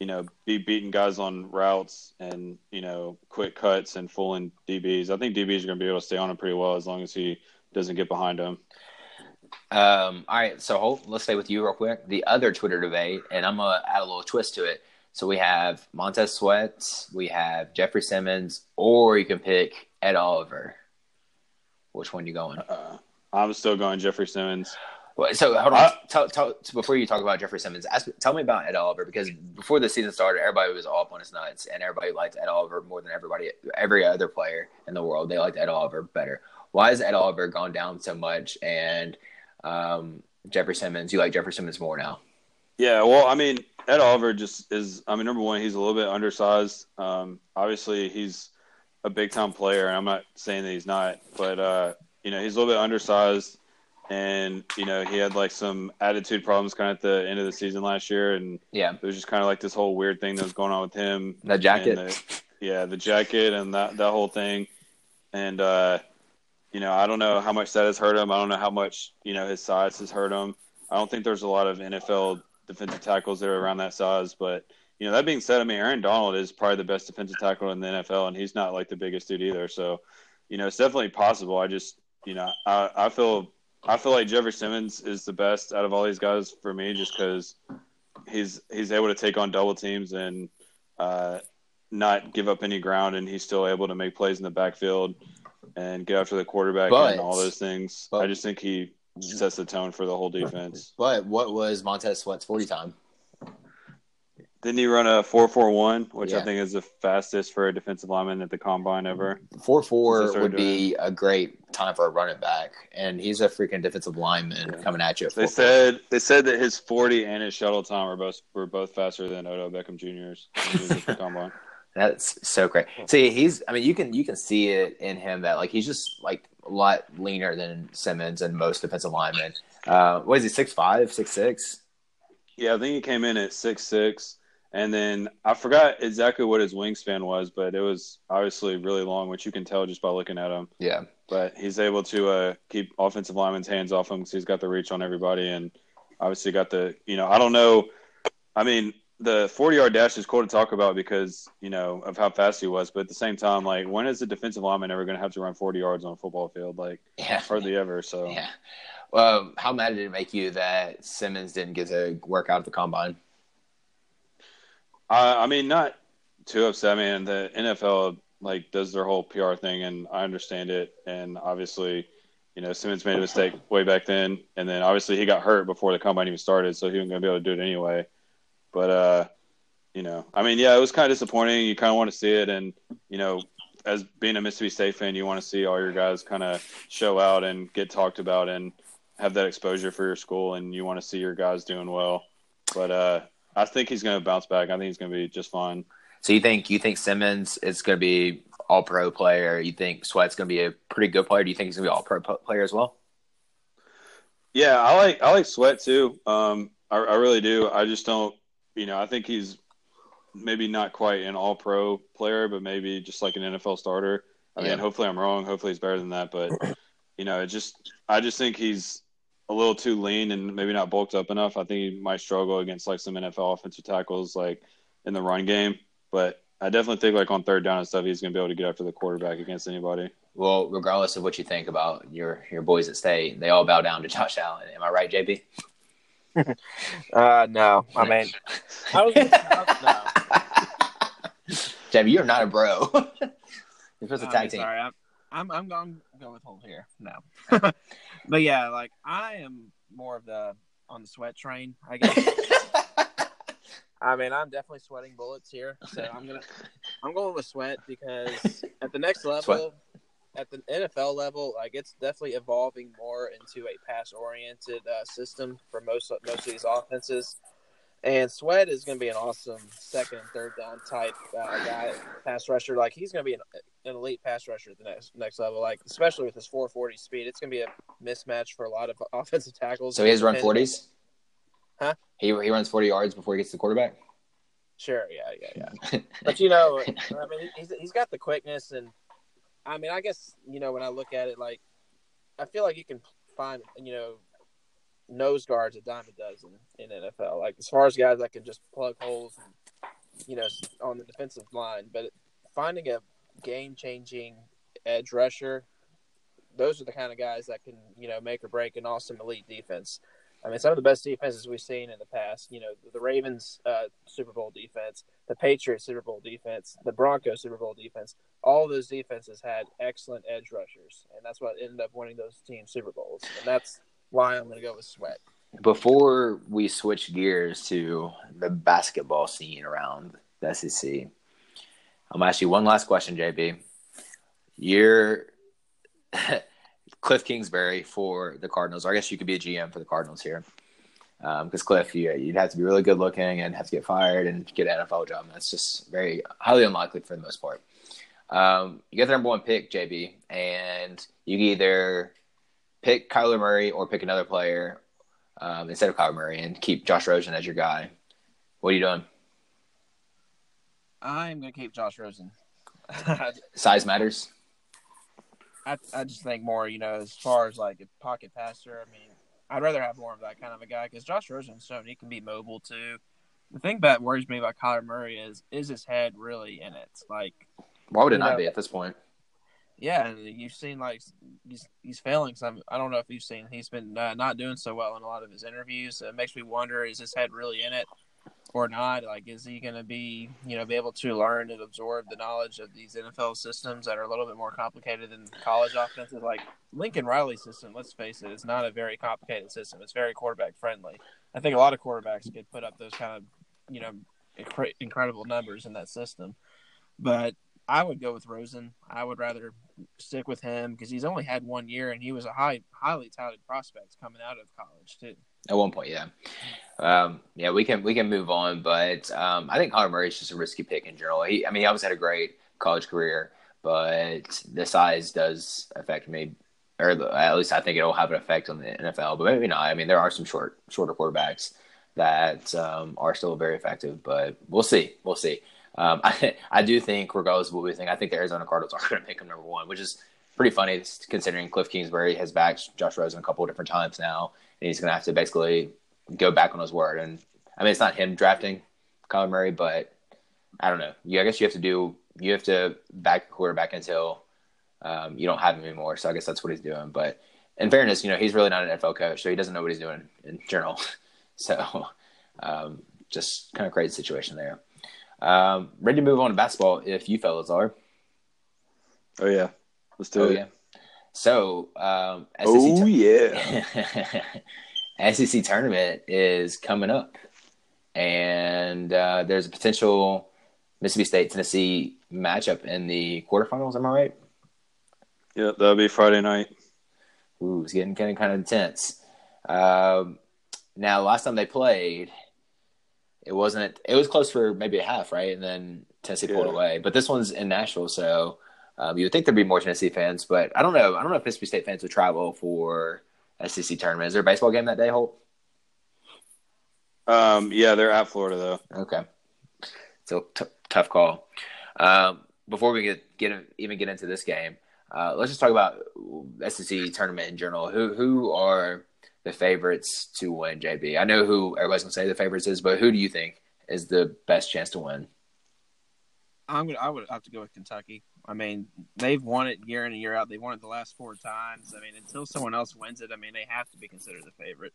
you know, be beating guys on routes and you know quick cuts and fooling DBs. I think DBs are going to be able to stay on him pretty well as long as he doesn't get behind him. Um, all right, so Holt, let's stay with you real quick. The other Twitter debate, and I'm gonna add a little twist to it. So we have Montez Sweat, we have Jeffrey Simmons, or you can pick Ed Oliver. Which one you going? Uh, I'm still going Jeffrey Simmons. Well, so hold on. I- tell, tell, before you talk about Jeffrey Simmons, ask, tell me about Ed Oliver because before the season started, everybody was all up on his nuts, and everybody liked Ed Oliver more than everybody, every other player in the world. They liked Ed Oliver better. Why has Ed Oliver gone down so much? And um, Jeffrey Simmons, you like Jeffrey Simmons more now? Yeah, well, I mean, Ed Oliver just is. I mean, number one, he's a little bit undersized. Um, obviously, he's a big time player, and I'm not saying that he's not, but uh, you know, he's a little bit undersized, and you know, he had like some attitude problems kind of at the end of the season last year, and Yeah, it was just kind of like this whole weird thing that was going on with him. the jacket. The, yeah, the jacket and that that whole thing, and uh, you know, I don't know how much that has hurt him. I don't know how much you know his size has hurt him. I don't think there's a lot of NFL defensive tackles that are around that size. But you know, that being said, I mean, Aaron Donald is probably the best defensive tackle in the NFL, and he's not like the biggest dude either. So, you know, it's definitely possible. I just, you know, I, I feel I feel like Jeffrey Simmons is the best out of all these guys for me, just because he's he's able to take on double teams and uh, not give up any ground, and he's still able to make plays in the backfield and get after the quarterback But- and all those things. but- I just think he sets the tone for the whole defense. But what was Montez Sweat's forty time? Didn't he run a four four one, which Yeah. I think is the fastest for a defensive lineman at the combine ever? Four Since four they started would be a great time for a running back, and he's a freaking defensive lineman Yeah. coming at you. At They said they said that his forty and his shuttle time were both were both faster than Odell Beckham Jr.'s when he was at the combine. That's so great. See, he's. I mean, you can you can see it in him that like he's just like a lot leaner than Simmons and most defensive linemen. Uh, what is he? Six five, six six. Yeah, I think he came in at six six, and then I forgot exactly what his wingspan was, but it was obviously really long, which you can tell just by looking at him. Yeah, But he's able to uh, keep offensive linemen's hands off him because he's got the reach on everybody, and obviously got the you know I don't know, I mean the forty yard dash is cool to talk about because you know of how fast he was, but at the same time, like when is a defensive lineman ever going to have to run forty yards on a football field? Like yeah, hardly ever. So yeah. Um, how mad did it make you that Simmons didn't get to work out at the combine? I, I mean, not too upset. I mean, the NFL like does their whole PR thing, and I understand it. And obviously, you know, Simmons made a mistake way back then, and then obviously he got hurt before the combine even started, so he wasn't going to be able to do it anyway. But uh, you know, I mean, yeah, it was kind of disappointing. You kind of want to see it, and you know, as being a Mississippi State fan, you want to see all your guys kind of show out and get talked about and have that exposure for your school, and you want to see your guys doing well. But uh, I think he's going to bounce back. I think he's going to be just fine. So you think you think Simmons is going to be all pro player? You think Sweat's going to be a pretty good player? Do you think he's going to be all pro player as well? Yeah, I like I like Sweat too. Um, I, I really do. I just don't, you know, I think he's maybe not quite an All Pro player, but maybe just like an NFL starter. I Yeah. mean, hopefully I'm wrong. Hopefully he's better than that, but you know, it just I just think he's a little too lean and maybe not bulked up enough. I think he might struggle against like some NFL offensive tackles, like in the run game. But I definitely think like on third down and stuff, he's going to be able to get after the quarterback against anybody. Well, regardless of what you think about your your boys at State, they all bow down to Josh Allen. Am I right, JB? Uh, no, I mean, I was, I was no. JB, you're not a bro. you're supposed to tag team. Sorry, I'm I'm, I'm going to go with Holt here. No, but yeah, like I am more of the on the sweat train. I guess. I mean, I'm definitely sweating bullets here, so I'm gonna I'm going with sweat because at the next level, Sweat. At the NFL level, like it's definitely evolving more into a pass oriented uh, system for most most of these offenses. And Sweat is going to be an awesome second and third down type uh, guy, pass rusher. Like he's going to be an, an elite pass rusher at the next next level. Like especially with his 440 speed, it's going to be a mismatch for a lot of offensive tackles. So he has run forties. Huh? He he runs forty yards before he gets to the quarterback. Sure, yeah, yeah, yeah. but you know, I mean, he's he's got the quickness, and I mean, I guess you know when I look at it, like I feel like you can find you know nose guards a dime a dozen in NFL. Like as far as guys that can just plug holes, and, you know, on the defensive line, but finding a game changing edge rusher, those are the kind of guys that can you know make or break an awesome elite defense. I mean, some of the best defenses we've seen in the past. You know, the Ravens uh, Super Bowl defense, the Patriots Super Bowl defense, the Broncos Super Bowl defense. All those defenses had excellent edge rushers, and that's what ended up winning those teams Super Bowls. And that's why I'm going to go with Sweat. Before we switch gears to the basketball scene around the SEC, I'm going to ask you one last question, JB. You're Cliff Kingsbury for the Cardinals. Or I guess you could be a GM for the Cardinals here. Because um, Cliff, you, would have to be really good looking and have to get fired and get an NFL job. And that's just very highly unlikely for the most part. Um, you get the number one pick, JB, and you can either pick Kyler Murray or pick another player um, instead of Kyler Murray and keep Josh Rosen as your guy. What are you doing? I'm going to keep Josh Rosen. Size matters. I I just think more, you know, as far as like a pocket passer. I mean, I'd rather have more of that kind of a guy because Josh Rosen's shown he can be mobile too. The thing that worries me about Kyler Murray is is his head really in it? Like, why would it not know, be at this point? Yeah, and you've seen like he's he's failing some. I don't know if you've seen he's been uh, not doing so well in a lot of his interviews. it makes me wonder: is his head really in it? Or not? Like, is he going to be, you know, be able to learn and absorb the knowledge of these NFL systems that are a little bit more complicated than college offenses? Like Lincoln Riley's system, let's face it, it's not a very complicated system. It's very quarterback friendly. I think a lot of quarterbacks could put up those kind of, you know, incredible numbers in that system. But I would go with Rosen. I would rather stick with him because he's only had one year and he was a high, highly touted prospect coming out of college too. At one point, yeah, um, yeah, we can we can move on, but um, I think Connor Murray is just a risky pick in general. He, I mean, he always had a great college career, but the size does affect me, or at least I think it'll have an effect on the NFL. But maybe not. I mean, there are some short shorter quarterbacks that um, are still very effective, but we'll see. We'll see. Um, I, I do think, regardless of what we think, I think the Arizona Cardinals are going to pick him number one, which is pretty funny considering Cliff Kingsbury has backed Josh Rosen a couple of different times now, and he's going to have to basically go back on his word. And I mean, it's not him drafting Kyler Murray, but I don't know. You, I guess you have to do you have to back quarterback until um, you don't have him anymore. So I guess that's what he's doing. But in fairness, you know, he's really not an NFL coach, so he doesn't know what he's doing in general. so um, just kind of crazy situation there. Um, ready to move on to basketball if you fellas are. Oh yeah, let's do oh, it. Yeah. So, um, SEC oh yeah, SEC tournament is coming up, and uh, there's a potential Mississippi State Tennessee matchup in the quarterfinals. Am I right? Yeah, that'll be Friday night. Ooh, it's getting kind of kind of intense. Um, now, last time they played, it wasn't. It was close for maybe a half, right? And then Tennessee yeah. pulled away. But this one's in Nashville, so um, you would think there'd be more Tennessee fans. But I don't know. I don't know if Mississippi State fans would travel for SEC tournament. Is there a baseball game that day, Holt? Um, yeah, they're at Florida though. Okay, so t- tough call. Um, before we get get even get into this game, uh, let's just talk about SEC tournament in general. Who who are the favorites to win? JB, I know who everybody's gonna say the favorites is, but who do you think is the best chance to win? I'm gonna. I would have to go with Kentucky. I mean, they've won it year in and year out. They've won it the last four times. I mean, until someone else wins it, I mean, they have to be considered the favorite.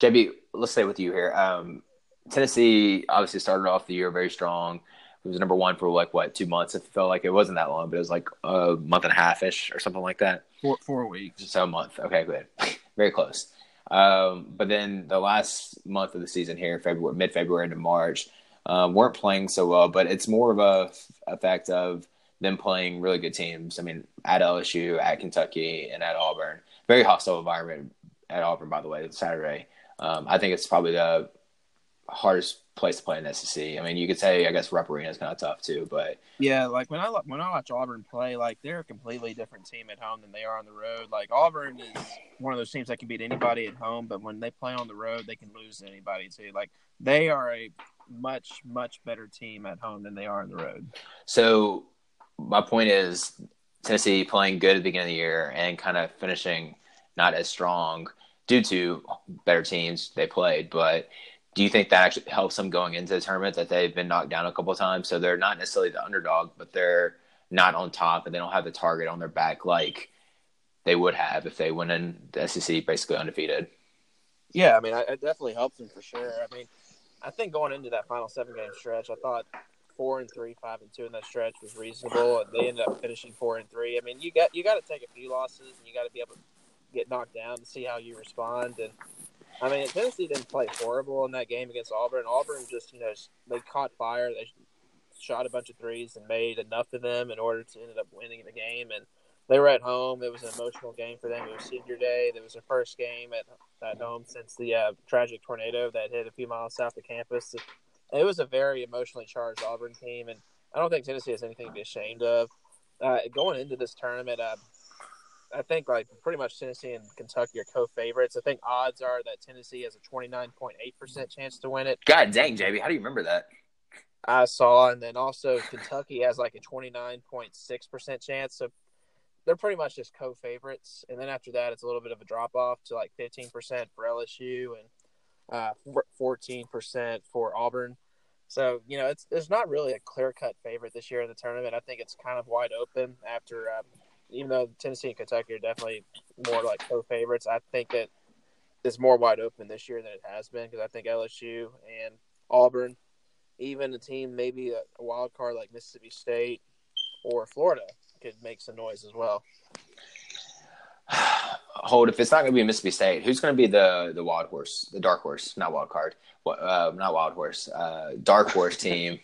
JB, let's stay with you here. Um, Tennessee obviously started off the year very strong. It was number one for like what two months. It felt like it wasn't that long, but it was like a month and a half ish or something like that. Four four weeks. So a month. Okay, good. very close. Um, but then the last month of the season here, February, mid February into March, um, weren't playing so well. But it's more of a effect of them playing really good teams. I mean, at LSU, at Kentucky, and at Auburn. Very hostile environment at Auburn, by the way, Saturday. Um, I think it's probably the hardest place to play in SEC. I mean, you could say I guess Rupp Arena is kind of tough too, but yeah, like when I when I watch Auburn play, like they're a completely different team at home than they are on the road. Like Auburn is one of those teams that can beat anybody at home, but when they play on the road, they can lose to anybody too. Like they are a much much better team at home than they are on the road. So my point is Tennessee playing good at the beginning of the year and kind of finishing not as strong due to better teams they played. But do you think that actually helps them going into the tournament that they've been knocked down a couple times? So they're not necessarily the underdog, but they're not on top and they don't have the target on their back like they would have if they went in the SEC basically undefeated. Yeah, I mean, it definitely helps them for sure. I mean, I think going into that final seven game stretch, I thought four and three, five and two in that stretch was reasonable. They ended up finishing four and three. I mean, you got you got to take a few losses and you got to be able to get knocked down to see how you respond. And I mean, Tennessee didn't play horrible in that game against Auburn. Auburn just you know they caught fire. They shot a bunch of threes and made enough of them in order to end up winning the game. And they were at home. It was an emotional game for them. It was senior day. It was their first game at at home since the uh, tragic tornado that hit a few miles south of campus. It was a very emotionally charged Auburn team, and I don't think Tennessee has anything to be ashamed of. Uh, going into this tournament, uh, I think like pretty much Tennessee and Kentucky are co-favorites. I think odds are that Tennessee has a twenty nine point eight percent chance to win it. God dang, JB, how do you remember that? I saw, and then also Kentucky has like a twenty nine point six percent chance. So they're pretty much just co-favorites, and then after that, it's a little bit of a drop off to like fifteen percent for LSU and uh, fourteen percent for Auburn. So you know, it's there's not really a clear cut favorite this year in the tournament. I think it's kind of wide open after, um, even though Tennessee and Kentucky are definitely more like co-favorites. I think that it's more wide open this year than it has been because I think LSU and Auburn, even a team maybe a wild card like Mississippi State or Florida, could make some noise as well. Holt, if it's not going to be Mississippi State, who's going to be the the wild horse, the dark horse, not wild card, uh, not wild horse, uh, dark horse team?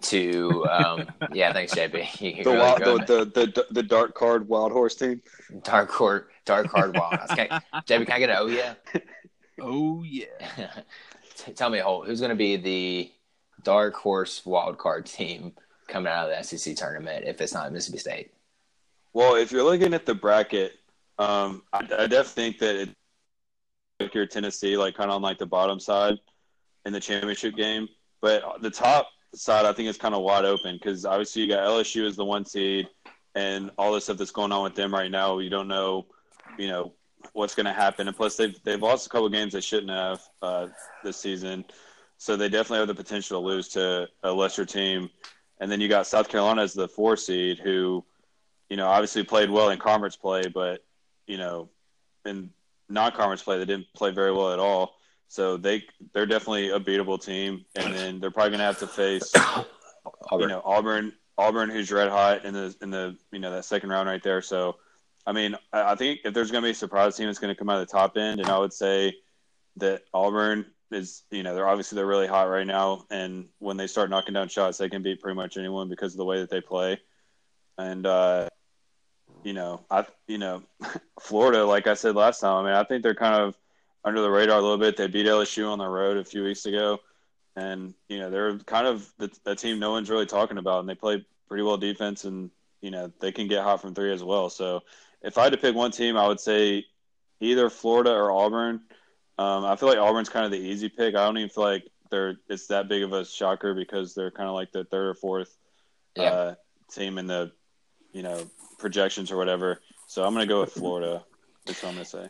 to um, yeah, thanks JB. The, wild, the, the, the the dark card wild horse team. Dark card, dark card wild horse. Can I, JB, can I get an oh yeah? Oh yeah. Tell me, Holt, who's going to be the dark horse wild card team coming out of the SEC tournament if it's not Mississippi State? Well, if you're looking at the bracket, um, I, I definitely think that it, if you're Tennessee, like kind of on like the bottom side in the championship game, but the top side I think is kind of wide open because obviously you got LSU as the one seed, and all the stuff that's going on with them right now, you don't know, you know, what's going to happen. And plus, they've they've lost a couple games they shouldn't have uh, this season, so they definitely have the potential to lose to a lesser team. And then you got South Carolina as the four seed, who, you know, obviously played well in conference play, but you know, in non-conference play, they didn't play very well at all. So they they're definitely a beatable team, and then they're probably going to have to face, Auburn. you know, Auburn, Auburn, who's red hot in the in the you know that second round right there. So, I mean, I think if there's going to be a surprise team, it's going to come out of the top end, and I would say that Auburn is you know they're obviously they're really hot right now, and when they start knocking down shots, they can beat pretty much anyone because of the way that they play. And uh, you know, I you know, Florida, like I said last time, I mean, I think they're kind of under the radar a little bit. They beat LSU on the road a few weeks ago, and you know they're kind of the, the team no one's really talking about, and they play pretty well defense, and you know they can get hot from three as well. So if I had to pick one team, I would say either Florida or Auburn. Um, I feel like Auburn's kind of the easy pick. I don't even feel like they're it's that big of a shocker because they're kind of like the third or fourth yeah. uh, team in the you know projections or whatever. So I'm going to go with Florida. That's what I'm going to say.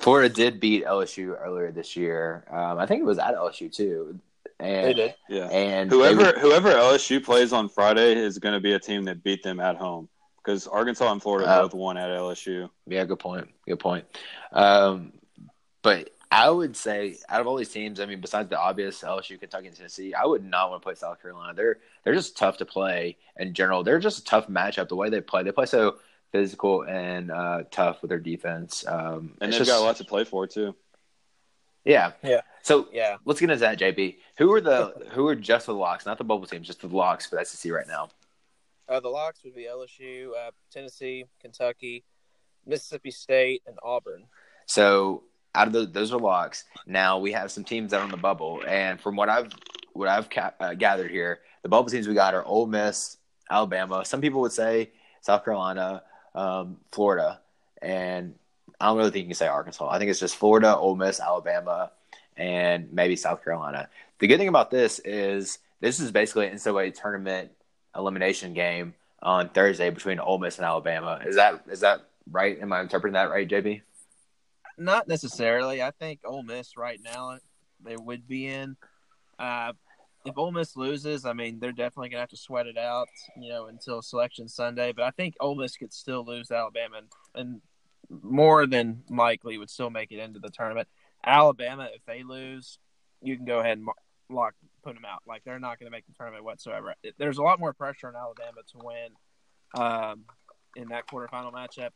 Florida did beat LSU earlier this year. Um, I think it was at LSU too. And, they did, yeah. And whoever whoever LSU plays on Friday is going to be a team that beat them at home because Arkansas and Florida uh, both won at LSU. Yeah, good point. Good point. Um, but I would say out of all these teams, I mean, besides the obvious LSU, Kentucky, and Tennessee, I would not want to play South Carolina. They're they're just tough to play in general. They're just a tough matchup. The way they play, they play so physical and uh, tough with their defense. Um, and they've just, got a lot to play for too. Yeah, yeah. So yeah, let's get into that, JB. Who are the who are just the locks, not the bubble teams, just the locks for the SEC right now? Uh, the locks would be LSU, uh, Tennessee, Kentucky, Mississippi State, and Auburn. So out of the, those are locks. Now we have some teams that are on the bubble, and from what I've what I've ca- uh, gathered here, the bubble teams we got are Ole Miss, Alabama. Some people would say South Carolina, um, Florida, and I don't really think you can say Arkansas. I think it's just Florida, Ole Miss, Alabama, and maybe South Carolina. The good thing about this is this is basically an NCAA tournament elimination game on Thursday between Ole Miss and Alabama. Is that is that right? Am I interpreting that right, JB? Not necessarily. I think Ole Miss right now they would be in. Uh, if Ole Miss loses, I mean they're definitely gonna have to sweat it out, you know, until Selection Sunday. But I think Ole Miss could still lose Alabama, and, and more than likely would still make it into the tournament. Alabama, if they lose, you can go ahead and lock put them out. Like they're not going to make the tournament whatsoever. There's a lot more pressure on Alabama to win um, in that quarterfinal matchup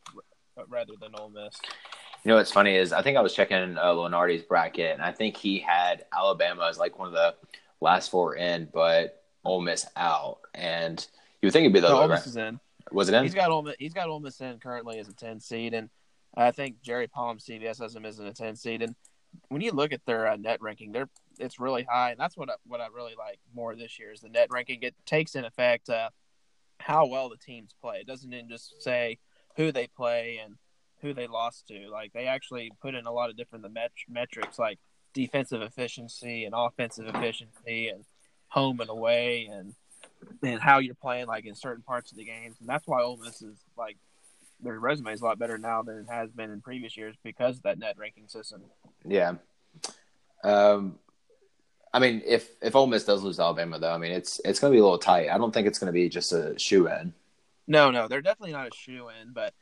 rather than Ole Miss. You know what's funny is I think I was checking uh, Lunardi's bracket, and I think he had Alabama as like one of the last four in, but Ole Miss out. And you would think it'd be the no, Ole Miss is in. Was it in? He's got Ole Miss, he's got Ole Miss in currently as a ten seed, and I think Jerry Palm CBS has him as a ten seed. And when you look at their uh, net ranking, they're it's really high, and that's what I, what I really like more this year is the net ranking. It takes in effect uh, how well the teams play. It doesn't just say who they play and who they lost to. Like they actually put in a lot of different met- metrics, like defensive efficiency and offensive efficiency, and home and away, and and how you're playing like in certain parts of the games. And that's why Ole Miss is like their resume is a lot better now than it has been in previous years because of that net ranking system. Yeah. Um, I mean, if if Ole Miss does lose Alabama, though, I mean, it's it's going to be a little tight. I don't think it's going to be just a shoe in. No, no, they're definitely not a shoe in. But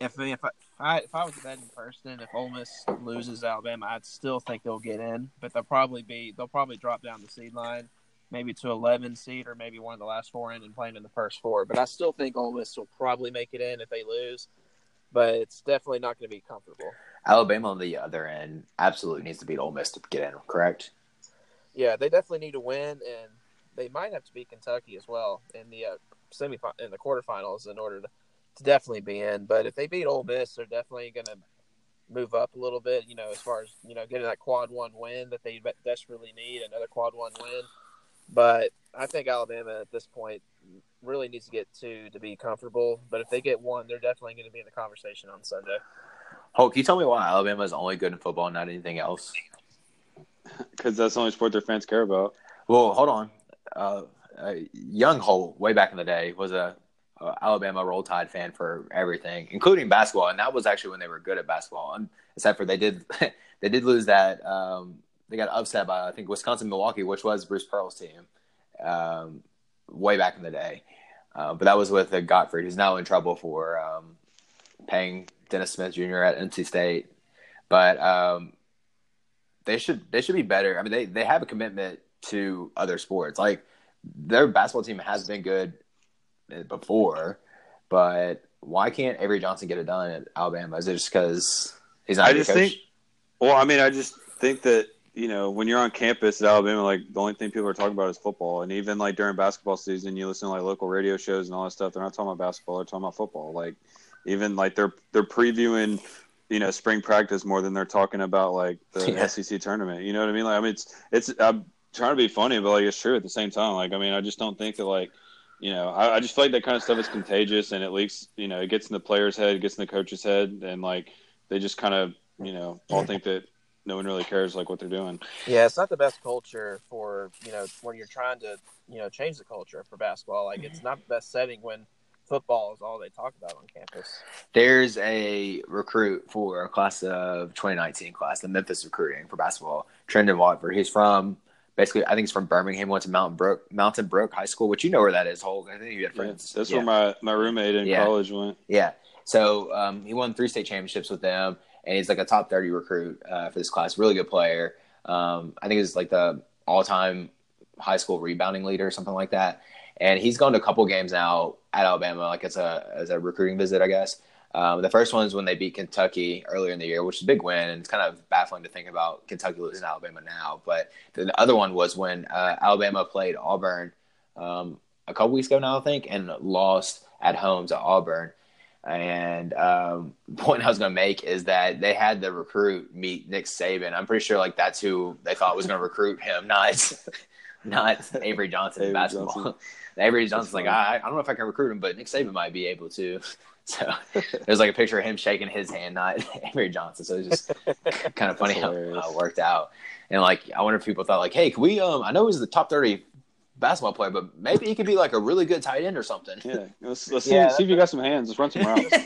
if if I, if I was a betting person, if Ole Miss loses Alabama, I'd still think they'll get in. But they'll probably be they'll probably drop down the seed line, maybe to eleven seed or maybe one of the last four in and playing in the first four. But I still think Ole Miss will probably make it in if they lose. But it's definitely not going to be comfortable. Alabama on the other end absolutely needs to beat Ole Miss to get in. Correct. Yeah, they definitely need to win, and they might have to beat Kentucky as well in the uh, semi in the quarterfinals in order to, to definitely be in. But if they beat Ole Miss, they're definitely going to move up a little bit. You know, as far as you know, getting that quad one win that they desperately need, another quad one win. But I think Alabama at this point really needs to get two to be comfortable. But if they get one, they're definitely going to be in the conversation on Sunday. Holt, can you tell me why Alabama is only good in football, and not anything else? Because that's the only sport their fans care about. Well, hold on. Uh, young Holt, way back in the day, was a, a, Alabama Roll Tide fan for everything, including basketball, and that was actually when they were good at basketball. And except for they did they did lose that. Um, they got upset by I think Wisconsin Milwaukee, which was Bruce Pearl's team, um, way back in the day. Uh, but that was with uh, Gottfried, who's now in trouble for um, paying Dennis Smith Jr. at NC State. But um, they should they should be better. I mean, they they have a commitment to other sports. Like their basketball team has been good before, but why can't Avery Johnson get it done at Alabama? Is it just because he's not? I just coach? think. Well, I mean, I just think that you know when you're on campus at Alabama, like the only thing people are talking about is football, and even like during basketball season, you listen to like local radio shows and all that stuff. They're not talking about basketball; they're talking about football. Like even like they're they're previewing you know spring practice more than they're talking about like the yeah. SEC tournament. You know what I mean? Like I mean it's it's I'm trying to be funny, but like it's true at the same time. Like I mean I just don't think that like you know I, I just feel like that kind of stuff is contagious and it leaks. You know it gets in the player's head, it gets in the coach's head, and like they just kind of you know all think that no one really cares like what they're doing. Yeah, it's not the best culture for you know when you're trying to you know change the culture for basketball. Like it's not the best setting when football is all they talk about on campus. There's a recruit for a class of 2019 class, the Memphis recruiting for basketball, Trendon Watford. He's from basically, I think he's from Birmingham. Went to Mountain Brook, Mountain Brook High School, which you know where that is. Holt. I think you had friends. Yeah, that's yeah. where my my roommate in yeah. college went. Yeah. So um, he won three state championships with them, and he's like a top 30 recruit uh, for this class. Really good player. Um, I think he's like the all time high school rebounding leader or something like that and he's gone to a couple games now at Alabama, like as a as a recruiting visit, I guess. Um, the first one is when they beat Kentucky earlier in the year, which is a big win, and it's kind of baffling to think about Kentucky losing Alabama now. But the other one was when uh, Alabama played Auburn um, a couple weeks ago now, I think, and lost at home to Auburn. And um, the point I was going to make is that they had the recruit meet Nick Saban. I'm pretty sure like that's who they thought was going to recruit him, not not Avery Johnson in basketball. Johnson. Avery Johnson's like, I, I don't know if I can recruit him, but Nick Saban might be able to. So there's like a picture of him shaking his hand, not Avery Johnson. So it's just kind of funny how hilarious. it worked out. And like, I wonder if people thought like, hey, can we? Um, I know he's the top thirty basketball player, but maybe he could be like a really good tight end or something. Yeah, let's, let's Yeah, see, see if you got some hands. Let's run some routes.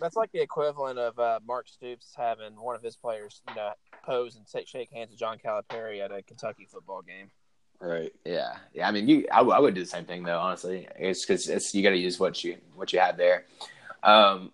That's like the equivalent of uh, Mark Stoops having one of his players, you know, pose and take, shake hands with John Calipari at a Kentucky football game. right. Yeah, yeah. I mean, you, I, w- I would do the same thing though. Honestly, it's because it's you got to use what you what you have there. Um,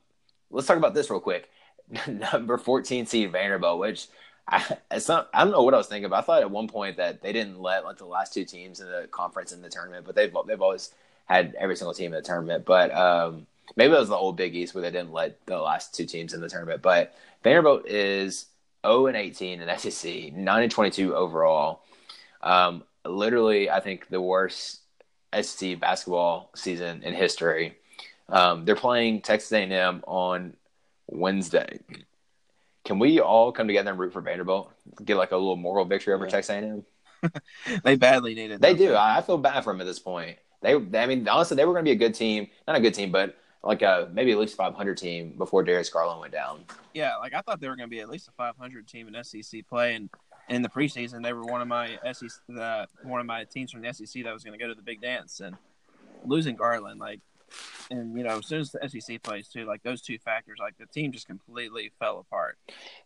let's talk about this real quick. Number fourteen seed Vanderbilt, which I, it's not. I don't know what I was thinking, but I thought at one point that they didn't let like the last two teams in the conference in the tournament, but they've they've always had every single team in the tournament. But um, maybe it was the old Big East where they didn't let the last two teams in the tournament. But Vanderbilt is zero and eighteen in SEC, nine and twenty two overall. Um, literally, I think the worst SEC basketball season in history. Um, they're playing Texas A&M on Wednesday. Can we all come together and root for Vanderbilt? Get like a little moral victory over Yeah. Texas A&M? They badly needed. They do. I, I feel bad for them at this point. They, I mean, honestly, they were going to be a good team. Not a good team, but like a maybe at least 500 team before Darius Garland went down. Yeah, like I thought they were going to be at least a 500 team in SEC play, and in the preseason they were one of my SEC, uh, one of my teams from the SEC that was going to go to the big dance, and losing Garland, like, and you know, as soon as the SEC plays too, like those two factors, like the team just completely fell apart.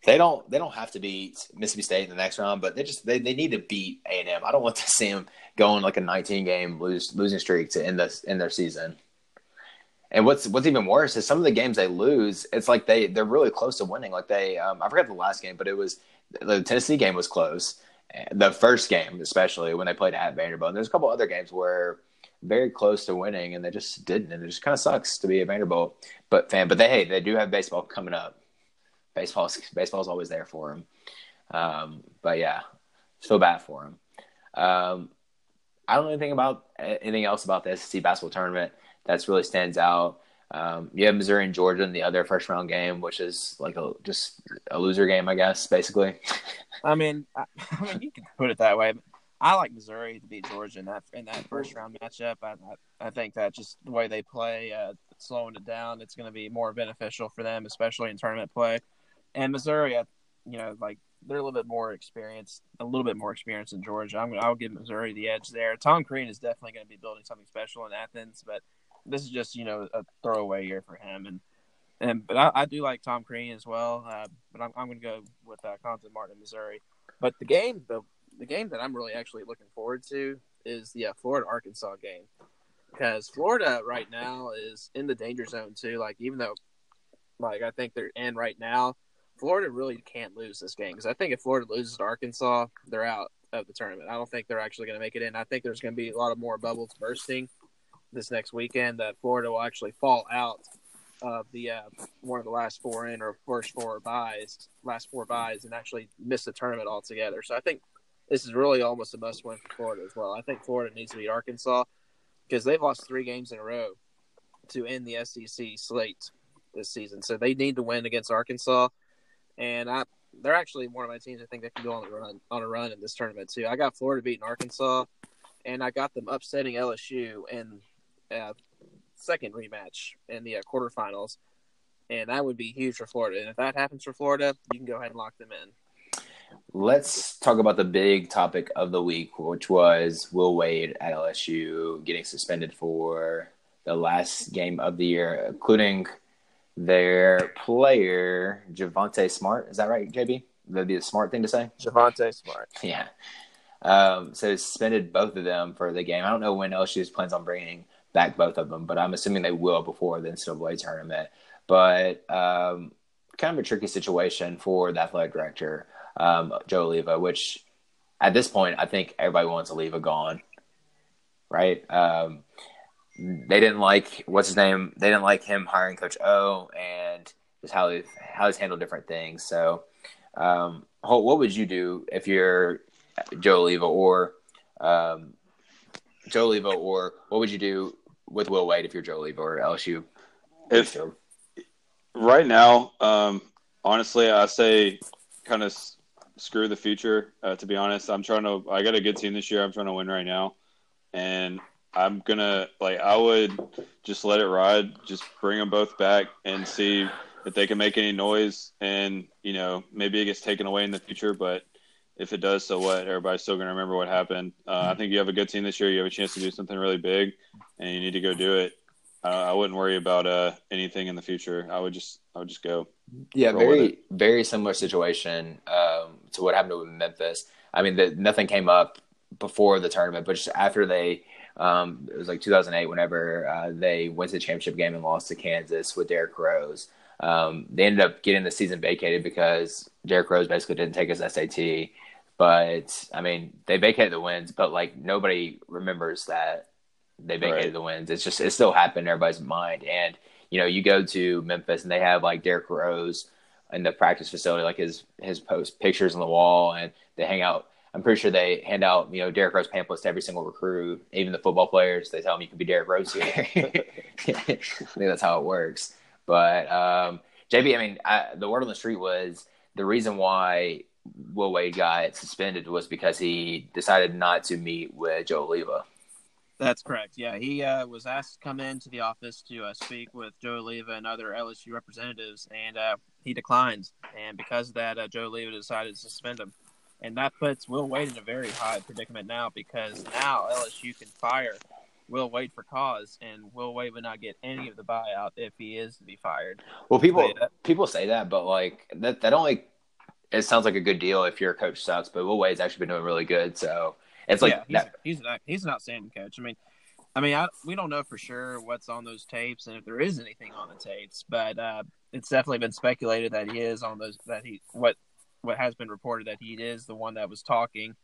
They don't. They don't have to beat Mississippi State in the next round, but they just they, they need to beat A and. I don't want to see them going like a 19 game lose losing streak to end this in their season. And what's what's even worse is some of the games they lose, it's like they they're really close to winning. Like they, um, I forgot the last game, but it was the Tennessee game was close. The first game, especially when they played at Vanderbilt. And there's a couple other games where very close to winning, and they just didn't. And it just kind of sucks to be a Vanderbilt but fan. But they hey, they do have baseball coming up. Baseball's baseball's always there for them. Um, but yeah, feel bad for them. Um, I don't know anything about anything else about the SEC basketball tournament that's really stands out. Um, you have Missouri and Georgia in the other first round game, which is like a just a loser game, I guess, basically. I mean, I, I mean, you can put it that way. I like Missouri to beat Georgia in that in that first round matchup. I I, think that just the way they play, uh, slowing it down, it's going to be more beneficial for them, especially in tournament play. And Missouri, you know, like they're a little bit more experienced, a little bit more experienced than Georgia. I'm I'll give Missouri the edge there. Tom Crean is definitely going to be building something special in Athens, but this is just you know a throwaway year for him. And and but I, I do like Tom Crean as well. Uh, but I'm I'm going to go with uh, Cuonzo Martin in Missouri. But the game, the the game that I'm really actually looking forward to is the uh, Florida Arkansas game because Florida right now is in the danger zone too. Like even though, like I think they're in right now, Florida really can't lose this game because I think if Florida loses to Arkansas, they're out of the tournament. I don't think they're actually going to make it in. I think there's going to be a lot of more bubbles bursting this next weekend that Florida will actually fall out of the uh, one of the last four in or first four buys, last four buys, and actually miss the tournament altogether. So I think this is really almost a must win for Florida as well. I think Florida needs to beat Arkansas because they've lost three games in a row to end the SEC slate this season. So they need to win against Arkansas, and I they're actually one of my teams. I think they can go on a run on a run in this tournament too. I got Florida beating Arkansas, and I got them upsetting LSU in uh, second rematch in the uh, quarterfinals, and that would be huge for Florida. And if that happens for Florida, you can go ahead and lock them in. Let's talk about the big topic of the week, which was Will Wade at LSU getting suspended for the last game of the year, including their player Javonte Smart. Is that right, JB? That'd be a smart thing to say. Javonte Smart. Yeah. Um, so suspended both of them for the game. I don't know when LSU plans on bringing back both of them, but I'm assuming they will before the NCAA tournament. But um, kind of a tricky situation for the athletic director, um, Joe Alleva, which at this point I think everybody wants Alleva gone, right? Um, they didn't like what's his name. They didn't like him hiring Coach O and just how he, how he's handled different things. So, um, Holt, what would you do if you're Joe Alleva or um, Joe Alleva, or what would you do with Will Wade if you're Joe Alleva or LSU? If right now, um, honestly, I say kind of screw the future. Uh, to be honest, I'm trying to. I got a good team this year. I'm trying to win right now, and I'm gonna like I would just let it ride, just bring them both back and see if they can make any noise. And you know, maybe it gets taken away in the future, but if it does, so what? Everybody's still gonna remember what happened. Uh, I think you have a good team this year. You have a chance to do something really big, and you need to go do it. Uh, I wouldn't worry about uh, anything in the future. I would just I would just go. Yeah, very very similar situation um, to what happened with Memphis. I mean, the, nothing came up before the tournament, but just after they um, it was like 2008 whenever uh, they went to the championship game and lost to Kansas with Derrick Rose. Um, they ended up getting the season vacated because Derrick Rose basically didn't take his SAT. But I mean, they vacated the wins, but like nobody remembers that they vacated right. the wins. It's just it still happened in everybody's mind. And you know, you go to Memphis and they have like Derrick Rose in the practice facility, like his his post pictures on the wall, and they hang out. I'm pretty sure they hand out you know Derrick Rose pamphlets to every single recruit, even the football players. They tell them you can be Derrick Rose here. I think that's how it works. But um, JB, I mean, I, the word on the street was the reason why Will Wade got suspended was because he decided not to meet with Joe Alleva. That's correct. Yeah, he uh, was asked to come into the office to uh, speak with Joe Alleva and other LSU representatives, and uh, he declined. And because of that, uh, Joe Alleva decided to suspend him. And that puts Will Wade in a very high predicament now because now LSU can fire Will Wade for cause, and Will Wade would not get any of the buyout if he is to be fired. Well, people people say that, but like that that only it sounds like a good deal if your coach sucks. But Will Wade's actually been doing really good, so it's like yeah, he's, he's, an, he's an outstanding coach. I mean, I mean, I, we don't know for sure what's on those tapes and if there is anything on the tapes, but uh, it's definitely been speculated that he is on those. That he what what has been reported that he is the one that was talking.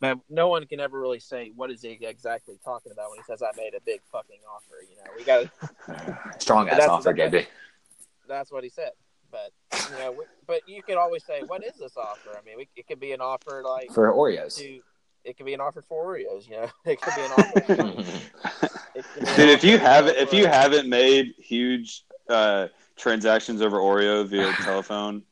But no one can ever really say what is he exactly talking about when he says I made a big fucking offer. You know, we got a strong ass offer, Gabe. That's what he said. But you know, we, but you could always say, what is this offer? I mean, we, it could be an offer like for Oreos. To, it could be an offer for Oreos. You know, it could be an offer. Dude, if you haven't if you haven't made huge uh, transactions over Oreo via telephone,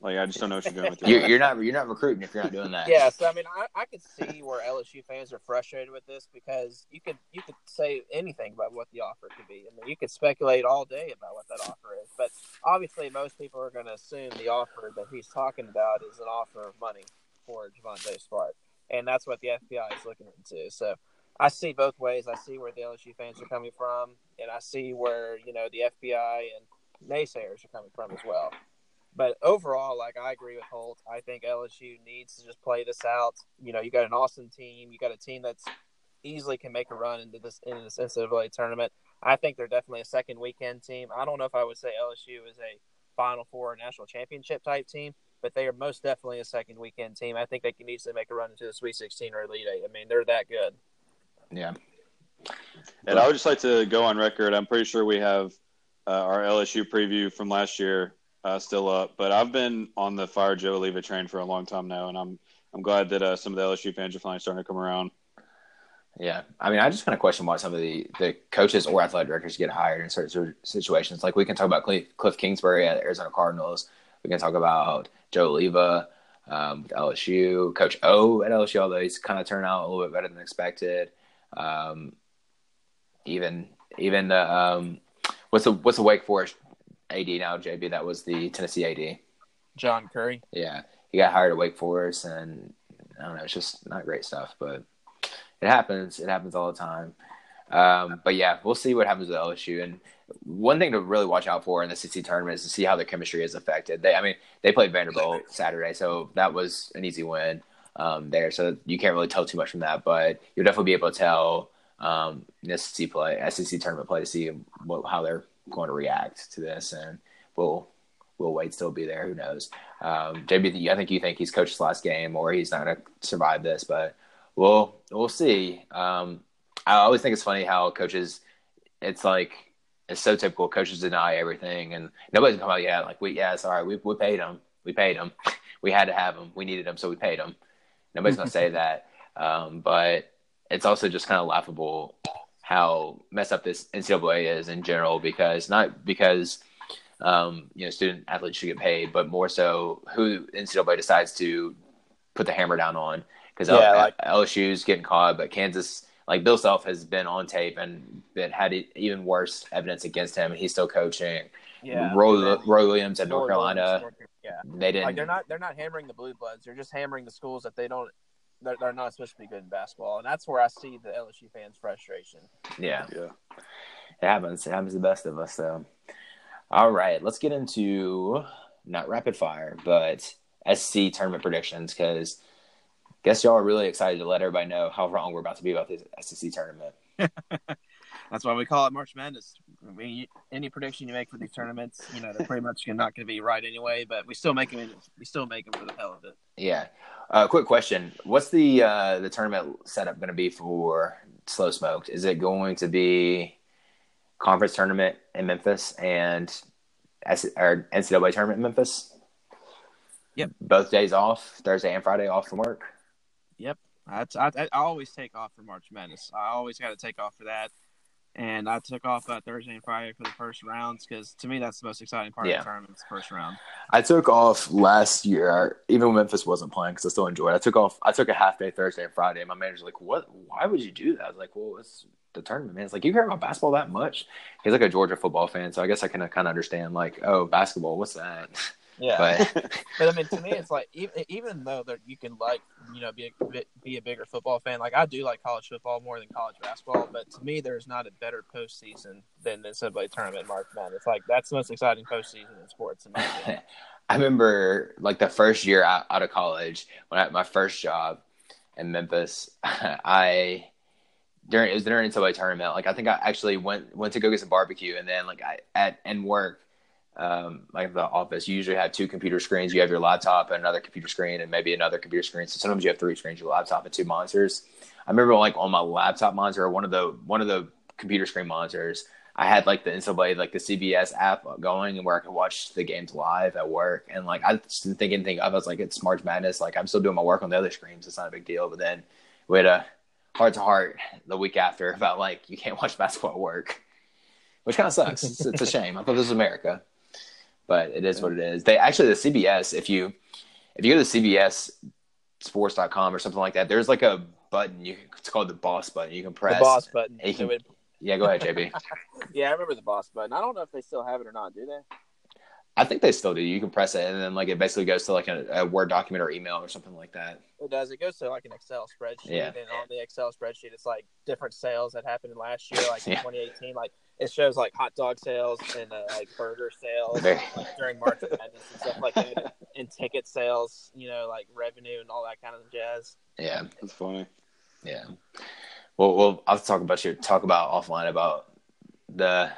like I just don't know what you're doing with your you're, you're not you're not recruiting if you're not doing that. Yeah, so I mean, I, I could see where LSU fans are frustrated with this because you could you could say anything about what the offer could be. I mean, you could speculate all day about what that offer is, but obviously, most people are going to assume the offer that he's talking about is an offer of money for Javonte Smart and that's what the FBI is looking into. So I see both ways. I see where the LSU fans are coming from, and I see where you know the FBI and naysayers are coming from as well. But overall, like I agree with Holt. I think LSU needs to just play this out. You know, you got an awesome team. You got a team that's easily can make a run into this in this NCAA tournament. I think they're definitely a second weekend team. I don't know if I would say LSU is a Final Four national championship type team, but they are most definitely a second weekend team. I think they can easily make a run into the Sweet 16 or Elite Eight. I mean, they're that good. Yeah. And I would just like to go on record. I'm pretty sure we have uh, our LSU preview from last year uh, still up, but I've been on the fire Joe Alleva train for a long time now, and I'm I'm glad that uh, some of the LSU fans are finally starting to come around. Yeah, I mean, I just kind of question why some of the, the coaches or athletic directors get hired in certain situations. Like we can talk about Cliff Kingsbury at Arizona Cardinals. We can talk about Joe Alleva um, with LSU, Coach O at LSU, although he's kind of turned out a little bit better than expected. Um, even even the um, what's the what's the Wake Forest AD now, JB? That was the Tennessee AD. John Currie. Yeah, he got hired at Wake Forest, and I don't know, it's just not great stuff, but it happens. It happens all the time. Um, but yeah, we'll see what happens with LSU. And one thing to really watch out for in the SEC tournament is to see how their chemistry is affected. They, I mean, they played Vanderbilt Saturday, so that was an easy win um, there. So you can't really tell too much from that, but you'll definitely be able to tell um, SEC play, SEC tournament play to see what, how they're going to react to this, and we'll will Wade still be there? Who knows? Um, JB, I think you think he's coached his last game, or he's not going to survive this, but we'll we'll see. Um, I always think it's funny how coaches, it's like it's so typical. Coaches deny everything, and nobody's gonna come out. Yeah, like we, yeah, it's all right. We we paid him. We paid him. we had to have him. We needed him, so we paid him. Nobody's gonna say that. Um, but it's also just kind of laughable how messed up this NCAA is in general, because not because um, you know student athletes should get paid, but more so who NCAA decides to put the hammer down on. Because yeah, L- like, LSU's getting caught, but Kansas like Bill Self has been on tape and been had even worse evidence against him, and he's still coaching. Yeah, Roy, Roy Williams at North Roy Carolina, Williams, yeah, they didn't. like they're not they're not hammering the blue bloods. They're just hammering the schools that they don't. They're, they're not supposed to be good in basketball, and that's where I see the LSU fans' frustration. yeah, Yeah. it happens. It happens to the best of us, though. All right, let's get into not rapid fire, but SC tournament predictions because guess y'all are really excited to let everybody know how wrong we're about to be about this SEC tournament. That's why we call it March Madness. I mean, any prediction you make for these tournaments, you know, they're pretty much not going to be right anyway. But we still make them. We still make them for the hell of it. Yeah. Uh, quick question: What's the uh, the tournament setup going to be for Slow Smoked? Is it going to be conference tournament in Memphis and S- or NCAA tournament in Memphis? Yep. Both days off, Thursday and Friday off from work. I, I, I always take off for March Madness. I always got to take off for that. And I took off uh, Thursday and Friday for the first rounds because to me that's the most exciting part Yeah. of the tournament. the First round. I took off last year, even when Memphis wasn't playing, because I still enjoyed. it. I took off. I took a half day Thursday and Friday. And my manager's like, "What? Why would you do that?" I was like, "Well, it's the tournament, man. It's like you care about basketball that much." He's like a Georgia football fan, so I guess I can kind of understand. Like, oh, basketball, what's that? Yeah. But But I mean, to me, it's like even even though that you can like you know be a be a bigger football fan, like I do like college football more than college basketball. But to me, there's not a better postseason than the NCAA tournament in March Madness. Like that's the most exciting postseason in sports. In my. I remember like the first year out, out of college when I had my first job in Memphis, I during it was during NCAA tournament. Like I think I actually went went to go get some barbecue, and then like I at and work, um, like the office, you usually have two computer screens. You have your laptop and another computer screen, and maybe another computer screen. So sometimes you have three screens: your laptop and two monitors. I remember like on my laptop monitor, one of the one of the computer screen monitors. I had like the NCAA, like the CBS app going, and where I could watch the games live at work. And like I just didn't think anything of. it. I was like, it's March Madness. Like I'm still doing my work on the other screens. It's not a big deal. But then we had a heart to heart the week after about like you can't watch basketball at work, which kind of sucks. it's, it's a shame. I thought this was America, but it is what it is. They actually the CBS. If you if you go to CBS Sports.com or something like that, there's like a button. You it's called the boss button. You can press the boss button. and you can- It would- Yeah, go ahead, JB. yeah, I remember the boss button. I don't know if they still have it or not. Do they? I think they still do. You can press it, and then like it basically goes to like a, a Word document or email or something like that. It does. It goes to like an Excel spreadsheet, Yeah. and on the Excel spreadsheet, it's like different sales that happened last year, like in Yeah. 2018. Like it shows like hot dog sales and uh, like burger sales like, during March Madness and stuff like that, and ticket sales, you know, like revenue and all that kind of jazz. Yeah, That's funny. yeah. Well, well, I'll talk about your talk about offline about the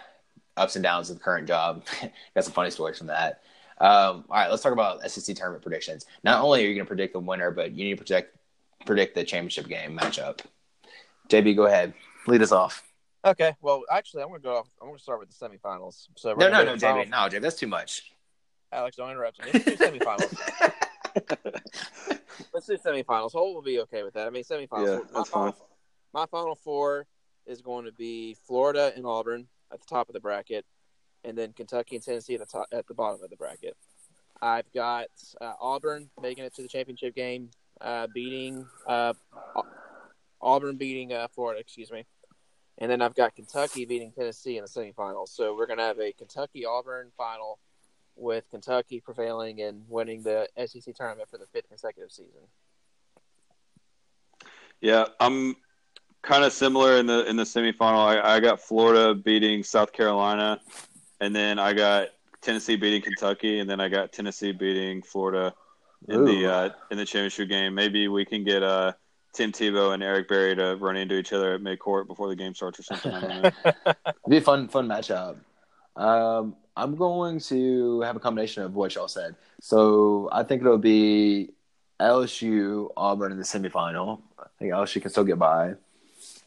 ups and downs of the current job. Got some funny stories from that. Um, all right, let's talk about SEC tournament predictions. Not only are you going to predict the winner, but you need to predict predict the championship game matchup. JB, go ahead, lead us off. Okay, well, actually, I'm gonna go. Off, I'm gonna start with the semifinals. So No, no, no, go to JB, finals. no, JB, that's too much. Alex, don't interrupt me. Let's do semifinals. Let's do semifinals. Holt will be okay with that. I mean, semifinals. Yeah, my that's final, fine. My final four is going to be Florida and Auburn at the top of the bracket, and then Kentucky and Tennessee at the top at the bottom of the bracket. I've got uh, Auburn making it to the championship game, uh, beating uh, Auburn beating uh, Florida. Excuse me. And then I've got Kentucky beating Tennessee in the semifinals. So we're going to have a Kentucky Auburn final with Kentucky prevailing and winning the SEC tournament for the fifth consecutive season. Yeah, I'm kind of similar in the in the semifinal. I, I got Florida beating South Carolina, and then I got Tennessee beating Kentucky, and then I got Tennessee beating Florida in the uh, in the championship game. Maybe we can get uh, Tim Tebow and Eric Berry to run into each other at midcourt before the game starts or something. I don't know. It'd be a fun, fun matchup. Um, I'm going to have a combination of what y'all said. So I think it'll be LSU, Auburn in the semifinal. I think LSU can still get by.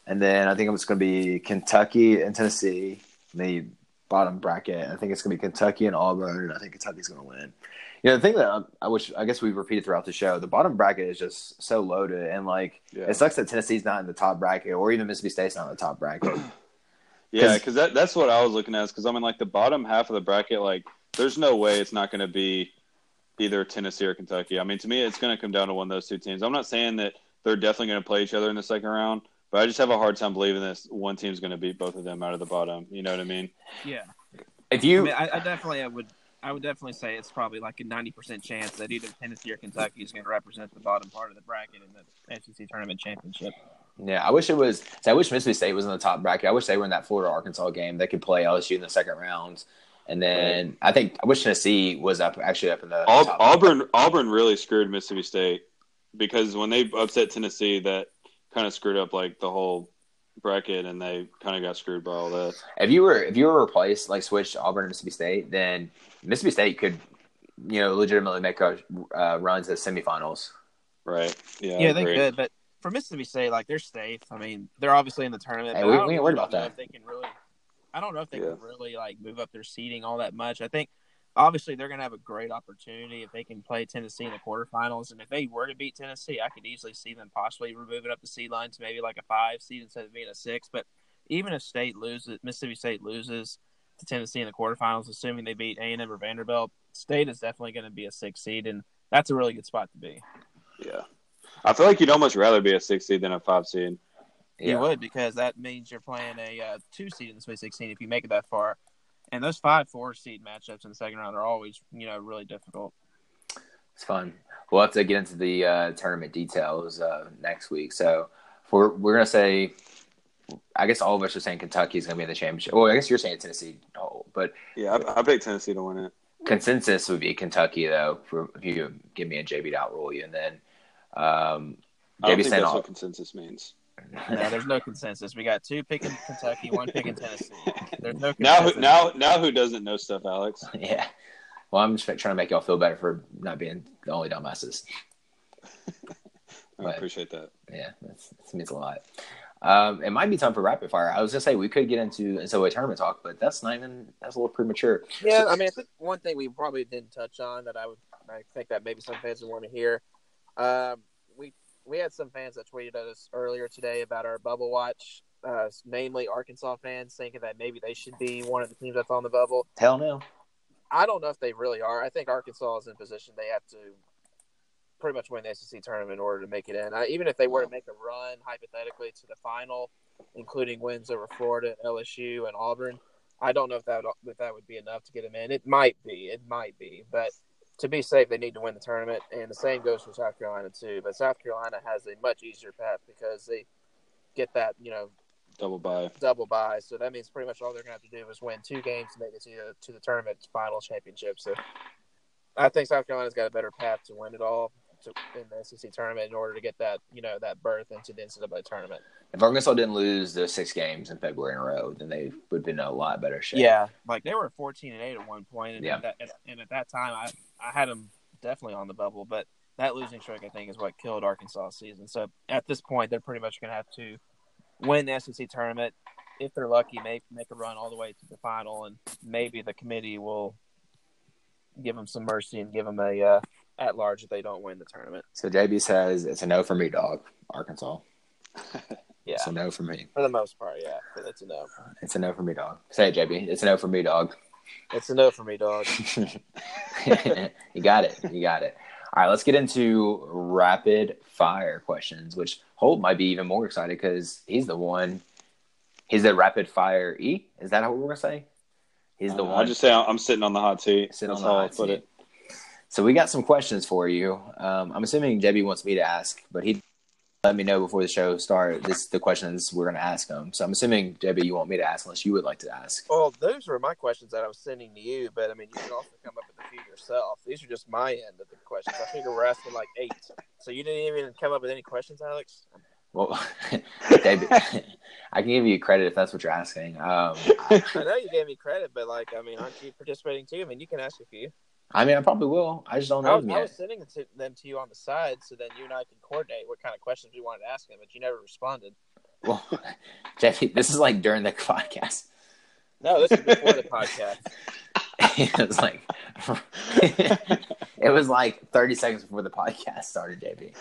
And then I think it's going to be Kentucky and Tennessee in the bottom bracket. I think it's going to be Kentucky and Auburn, and I think Kentucky's going to win. You know, the thing that I, I wish, I guess we've repeated throughout the show, the bottom bracket is just so loaded. And, like, Yeah. it sucks that Tennessee's not in the top bracket, or even Mississippi State's not in the top bracket. yeah, because that, that's what I was looking at. Because I mean, like the bottom half of the bracket, like there's no way it's not going to be either Tennessee or Kentucky. I mean, to me, it's going to come down to one of those two teams. I'm not saying that they're definitely going to play each other in the second round, But I just have a hard time believing this one team's going to beat both of them out of the bottom. You know what I mean? Yeah, If I, you, mean, I, I definitely I would I would definitely say it's probably like a ninety percent chance that either Tennessee or Kentucky is going to represent the bottom part of the bracket in the SEC tournament championship. yeah, I wish it was. I wish Mississippi State was in the top bracket. I wish they were in that Florida Arkansas game. They could play LSU in the second round, and then I think I wish Tennessee was up actually up in the Aub- top. Auburn Auburn really screwed Mississippi State because when they upset Tennessee, that kind of screwed up like the whole bracket, and they kind of got screwed by all that. If you were if you were replaced like switched Auburn and Mississippi State, then Mississippi State could, you know, legitimately make a uh, run to the semifinals. Right? Yeah. Yeah, I they agree. could, but for Mississippi State, like they're safe. I mean, they're obviously in the tournament. Hey, but we- I don't we ain't worried about know that. If they can really, I don't know if they Yeah. can really like move up their seeding all that much. I think obviously they're going to have a great opportunity if they can play Tennessee in the quarterfinals, and if they were to beat Tennessee, I could easily see them possibly removing up the seed line to maybe like a five seed instead of being a six. But even if State loses, Mississippi State loses to Tennessee in the quarterfinals, assuming they beat A and M or Vanderbilt, State is definitely going to be a six seed, and that's a really good spot to be. Yeah. I feel like you'd almost rather be a six seed than a five seed. You would because that means you're playing a uh, two seed in the Sweet 16 if you make it that far. And those five four seed matchups in the second round are always you know really difficult. It's fun. We'll have to get into the uh, tournament details uh, next week. So we're we're gonna say, I guess all of us are saying Kentucky's gonna be in the championship. Well, I guess you're saying Tennessee, oh, but Yeah, I, I picked Tennessee to win it. consensus would be Kentucky though. For if you give me a JB to outrule you, and then um, I don't JB think that's all. what consensus means. No, there's no consensus. We got two picking Kentucky, one picking Tennessee. There's no Now, consensus. who, now, now, who doesn't know stuff, Alex? yeah. Well, I'm just trying to make y'all feel better for not being the only dumbasses. I Right. appreciate that. Yeah, that's, that means a lot. Um, it might be time for rapid fire. I was gonna say we could get into NCAA tournament talk, but that's not even that's a little premature. Yeah, I mean, I think one thing we probably didn't touch on that I would, I think that maybe some fans would want to hear. Um, we had some fans that tweeted at us earlier today about our bubble watch, uh, namely Arkansas fans thinking that maybe they should be one of the teams that's on the bubble. Hell no. I don't know if they really are. I think Arkansas is in position; they have to pretty much win the SEC tournament in order to make it in. I, even if they were to make a run, hypothetically, to the final, including wins over Florida, LSU, and Auburn, I don't know if that would, if that would be enough to get them in. It might be. It might be, but to be safe, they need to win the tournament, and the same goes for South Carolina too. But South Carolina has a much easier path because they get that you know Double bye. double bye. So that means pretty much all they're going to have to do is win two games to make it to the, to the tournament final championship. So I think South Carolina's got a better path to win it all to, in the SEC tournament in order to get that you know that berth into the NCAA tournament. If Arkansas didn't lose those six games in February in a row, then they would be in a lot better shape. Yeah, like they were fourteen and eight at one point, and, Yeah. at, that, and at that time I I had them definitely on the bubble, but that losing streak I think is what killed Arkansas season. So at this point, they're pretty much going to have to win the SEC tournament. If they're lucky, make make a run all the way to the final, and maybe the committee will give them some mercy and give them a uh, at large if they don't win the tournament. So JB says it's a no for me, dog. Arkansas. Yeah, It's a no for me. for the most part, yeah, but it's a no. It's a no for me, dog. Say it, JB. It's a no for me, dog. It's enough for me, dog. you got it. You got it. All right, let's get into rapid fire questions, which Holt might be even more excited because he's the one. He's the rapid fire E. Is that what we're gonna say? He's the Uh, one I just say I'm sitting on the hot seat. sitting That's on the how hot I put seat. it. So we got some questions for you. Um, I'm assuming Debbie wants me to ask, but he let me know before the show starts. This the questions we're gonna ask them. So I'm assuming Debbie, you want me to ask, unless you would like to ask. Well, those were my questions that I was sending to you, but I mean, you can also come up with a few yourself. These are just my end of the questions. I figure we're asking like eight. So you didn't even come up with any questions, Alex? Well, Debbie, I can give you credit if that's what you're asking. Um, I know you gave me credit, but like, I mean, aren't you participating too? I mean, you can ask a few. I mean, I probably will. I just don't I know was, them I was sending it to- them to you on the side, so then you and I can coordinate what kind of questions we wanted to ask him, but you never responded. Well, Jeffy, this is like during the podcast. No, this is before the podcast. it was like it was like 30 seconds before the podcast started, JB.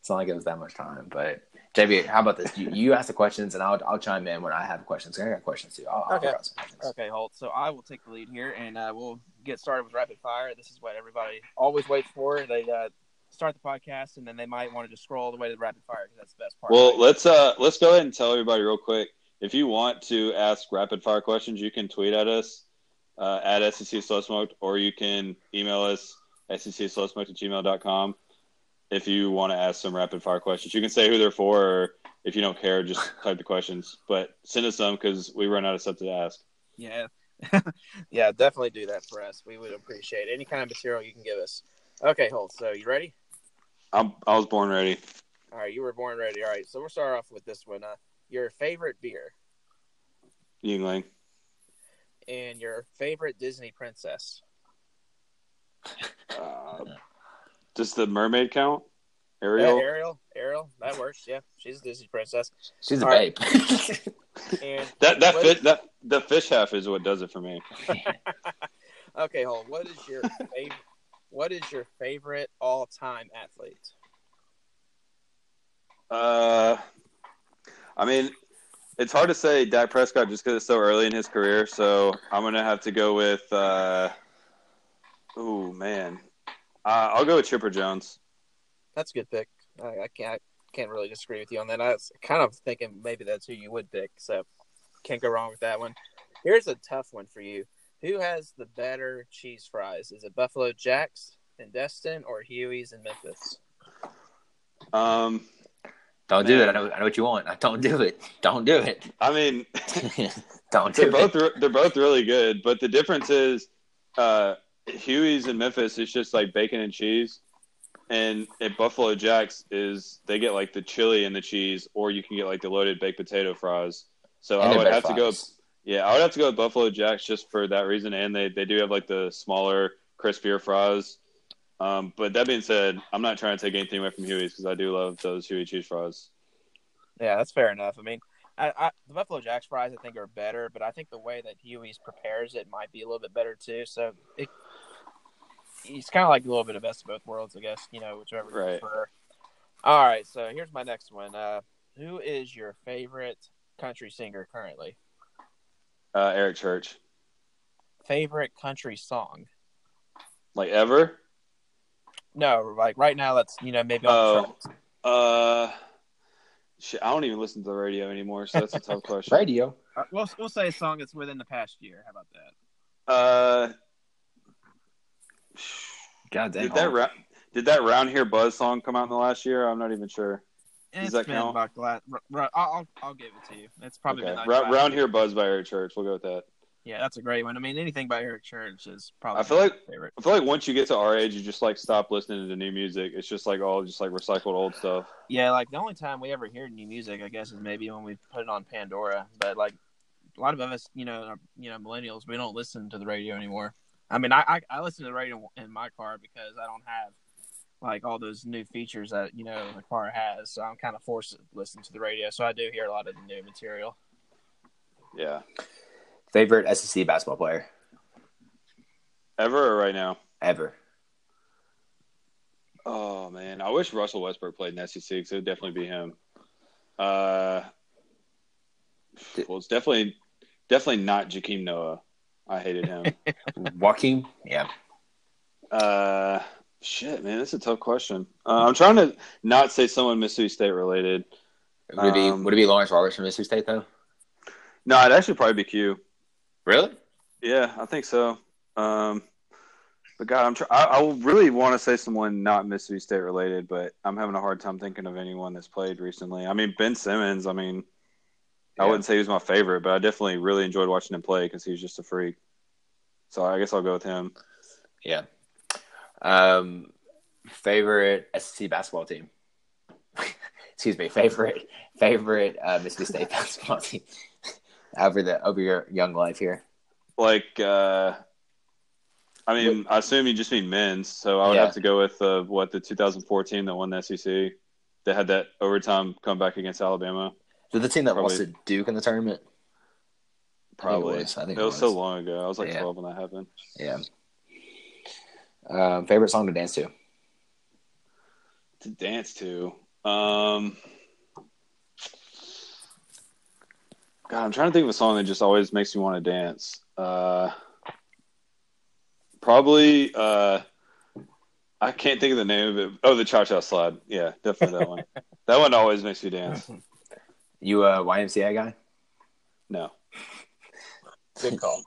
It's not like it was that much time, but JB, how about this? You, you ask the questions, and I'll I'll chime in when I have questions. I got questions too. I'll, I'll Okay. figure out some questions. Okay, Holt. So I will take the lead here, and uh, we'll get started with rapid fire. This is what everybody always waits for. They uh, start the podcast, and then they might want to just scroll all the way to the rapid fire because that's the best part. Well, let's uh let's go ahead and tell everybody real quick. If you want to ask rapid fire questions, you can tweet at us uh, at SEC Slow Smoked, or you can email us secslowsmoked at gmail.com if you want to ask some rapid fire questions. You can say who they're for, or if you don't care, just type the questions. But send us some because we run out of stuff to ask. yeah, yeah, definitely do that for us. We would appreciate any kind of material you can give us. Okay, Holt. So you ready? I'm, I was born ready. All right, you were born ready. All right, so we'll start off with this one. Uh, your favorite beer Yuengling. and your favorite Disney princess. Uh, does the mermaid count? Yeah, Ariel? Ariel, Ariel, that works. Yeah, she's a Disney princess. She's a All right. babe. And That that what- fit that the fish half is what does it for me. okay, Holt. What is your favorite? What is your favorite all-time athlete? Uh, I mean, it's hard to say Dak Prescott just because it's so early in his career. So I'm gonna have to go with. Uh, oh man, uh, I'll go with Chipper Jones. That's a good pick. I, I can't. I can't really disagree with you on that. I was kind of thinking maybe that's who you would pick. So can't go wrong with that one. Here's a tough one for you. Who has the better cheese fries? Is it Buffalo Jacks in Destin or Huey's in Memphis? Um, Don't do it. I know, I know what you want. I Don't do it. Don't do it. I mean, Don't do they're do both re- they're both really good, but the difference is, uh, Huey's in Memphis is just like bacon and cheese, and at Buffalo Jacks is they get like the chili and the cheese, or you can get like the loaded baked potato fries. So And I would have to go. Yeah, I would have to go with Buffalo Jacks just for that reason, and they they do have like the smaller, crispier fries. Um, but that being said, I'm not trying to take anything away from Huey's because I do love those Huey cheese fries. Yeah, that's fair enough. I mean, I, I, the Buffalo Jacks fries I think are better, but I think the way that Huey's prepares it might be a little bit better too. So it, it's kind of like a little bit of best of both worlds, I guess. You know, whichever you Right. prefer. All right, so here's my next one. Uh, who is your favorite country singer currently? Uh, Eric Church, Favorite country song? like ever. No, like right now. That's you know maybe on the Oh. charts. Uh, shit, I don't even listen to the radio anymore, so that's a tough question. Radio. Uh, We'll we'll say a song that's within the past year. How about that? Uh, God damn. did that ra- did that round here buzz song come out in the last year? I'm not even sure. Does It's that been count? about the last- r- r- I'll, I'll I'll give it to you. It's probably Okay, been like Ra- round here buzz by Eric Church. We'll go with that. Yeah, that's a great one. I mean, anything by Eric Church is probably I feel my like- favorite. I feel like once you get to our age, you just like stop listening to new music. It's just like all just like recycled old stuff. Yeah, like the only time we ever hear new music, I guess, is maybe when we put it on Pandora. But like a lot of us, you know, are, you know, millennials, we don't listen to the radio anymore. I mean, I, I I listen to the radio in my car because I don't have like all those new features that you know the car has, so I'm kind of forced to listen to the radio. So I do hear a lot of the new material. Yeah, Favorite SEC basketball player ever or right now? ever. Oh man, I wish Russell Westbrook played in the SEC because it would definitely be him. Uh, well, it's definitely definitely not Jakeem Noah. I hated him. Joakim. Yeah. uh, shit, man, that's a tough question. Uh, I'm trying to not say someone Mississippi State related. Would it be Um, Would it be Lawrence Roberts from Mississippi State though? No, it'd actually probably be Q. Really? Yeah, I think so. Um, but God, I'm try- I, I really want to say someone not Mississippi State related, but I'm having a hard time thinking of anyone that's played recently. I mean, Ben Simmons. I mean, I Yeah. wouldn't say he was my favorite, but I definitely really enjoyed watching him play because he was just a freak. So I guess I'll go with him. Yeah. Um, favorite SEC basketball team. Excuse me. Favorite favorite uh, Mississippi State basketball team over the over your young life here. Like, uh, I mean, I assume you just mean men's, so I would Yeah. have to go with uh, what the 2014 that won the SEC. That had that overtime comeback against Alabama. So the team that lost to Duke in the tournament. Probably. I think it it was, so was. long ago. I was like Yeah. 12 when that happened. Yeah. Um, favorite song to dance to. To dance to. Um, God, I'm trying to think of a song that just always makes me want to dance. Uh, probably uh, I can't think of the name of it. Oh, the Cha Cha Slide. Yeah, definitely that one. That one always makes me dance. You uh, a YMCA guy? No. Good call.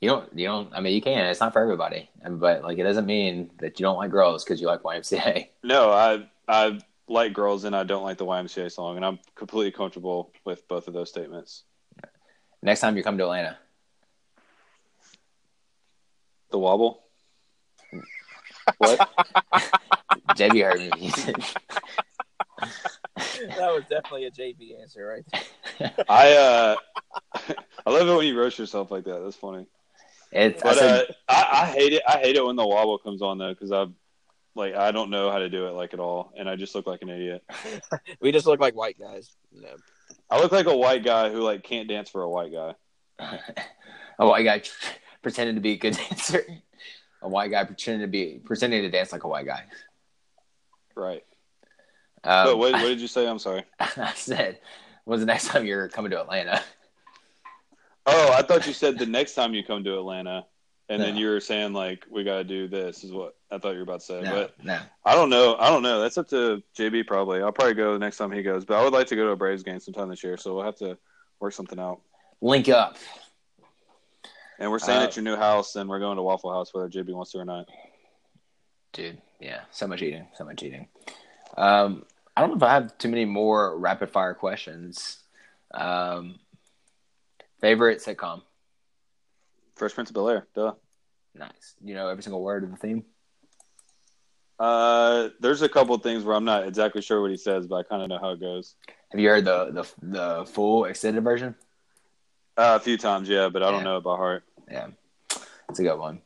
You don't. You don't. I mean, you can. It's not for everybody. But like, it doesn't mean that you don't like girls because you like YMCA. No, I I like girls and I don't like the YMCA song, and I'm completely comfortable with both of those statements. Next time you come to Atlanta, The wobble. What? JB heard me. He said- that was definitely a JB answer, right? There. I uh, I love it when you roast yourself like that. That's funny. it's, I But said, uh, I, I hate it. I hate it when the wobble comes on though, because I like I don't know how to do it like at all, and I just look like an idiot. We just look like white guys. No. I look like a white guy who like can't dance for a white guy. a white guy pretending to be a good dancer. A white guy pretending to be pretending to dance like a white guy. Right. Um, but what, what did you say? I'm sorry. I said, when's the next time you're coming to Atlanta? Oh, I thought you said the next time you come to Atlanta, and then you were saying like we got to do this. Is what I thought you were about to say. No, But no. I don't know. I don't know. That's up to JB probably. I'll probably go the next time he goes. But I would like to go to a Braves game sometime this year. So we'll have to work something out. Link up. And we're staying Uh, at your new house, and we're going to Waffle House whether JB wants to or not. Dude, yeah, so much eating, so much eating. Um, I don't know if I have too many more rapid fire questions. Um, favorite sitcom? Fresh Prince of Bel Air. Duh. Nice. You know every single word of the theme. Uh, there's a couple things where I'm not exactly sure what he says, but I kind of know how it goes. Have you heard the the the full extended version? Uh, a few times, yeah, but I don't know it by heart. Yeah, it's a good one.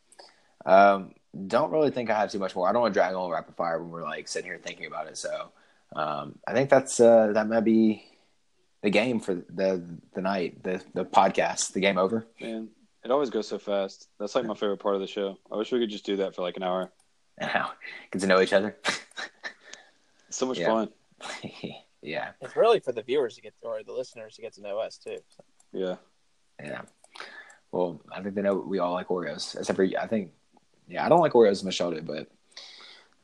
Um, don't really think I have too much more. I don't want to drag on rapid fire when we're like sitting here thinking about it. So um, I think that's uh, that might be the game for the the night, the the podcast, the game over. Man, it always goes so fast. That's like my favorite part of the show. I wish we could just do that for like an hour. And how get to know each other. So much Yeah. fun. yeah, It's really for the viewers to get or the listeners to get to know us too. Yeah. yeah. Well, I think they know we all like Oreos, except for I think. Yeah, I don't like Oreos as much as y'all do, but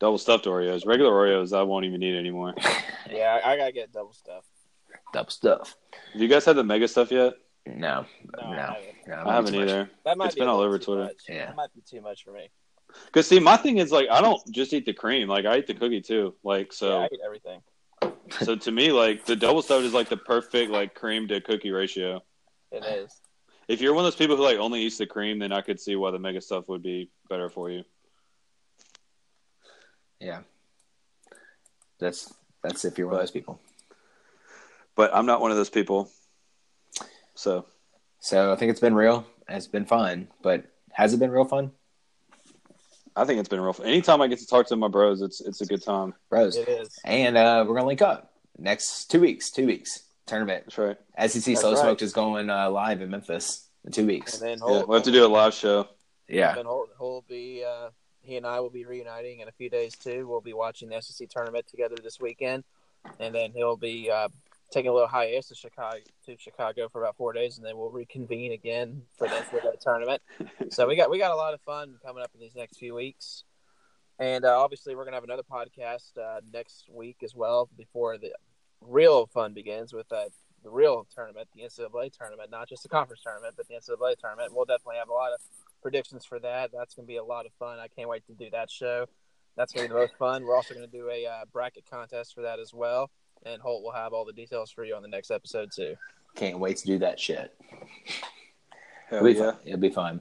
Double stuffed Oreos. Regular Oreos, I won't even eat anymore. Yeah, I, I gotta get double stuff. double stuff. Have you guys had the mega stuff yet? No, No, no, I haven't. no, I haven't either. That might It's be been all over Twitter. Much. Yeah. that might be too much for me. Because see, my thing is like I don't just eat the cream. Like I eat the cookie too. Like so, yeah, I eat everything. so to me, like the double stuffed is like the perfect like cream to cookie ratio. It is. If you're one of those people who like only eats the cream, then I could see why the mega stuff would be better for you. Yeah, that's that's if you're one of those people. But I'm not one of those people. So So I think it's been real. It's been fun, but has it been real fun, I think it's been real. Fun. Anytime I get to talk to my bros, it's it's a good time. bros? It is. And uh, we're gonna link up next two weeks. Two weeks tournament. That's right. SEC That's Slow right. Smoked is going uh, live in Memphis in two weeks. And weeks. then Yeah, we'll have to do a live show. Yeah, then Holt, Holt will be uh, he and I will be reuniting in a few days too. We'll be watching the SEC tournament together this weekend, and then he'll be uh, taking a little hiatus to Chicago to Chicago for about four days, and then we'll reconvene again for the for the tournament. So we got we got a lot of fun coming up in these next few weeks, and uh, obviously we're gonna have another podcast uh, next week as well before the real fun begins with uh, the real tournament, the NCAA tournament, not just the conference tournament, but the NCAA tournament. We'll definitely have a lot of predictions for that. That's gonna be a lot of fun. I can't wait to do that show. That's gonna be the most fun. We're also gonna do a uh, bracket contest for that as well, and Holt will have all the details for you on the next episode too. can't wait to do that shit. Hell It'll be yeah. fun. It'll be fun.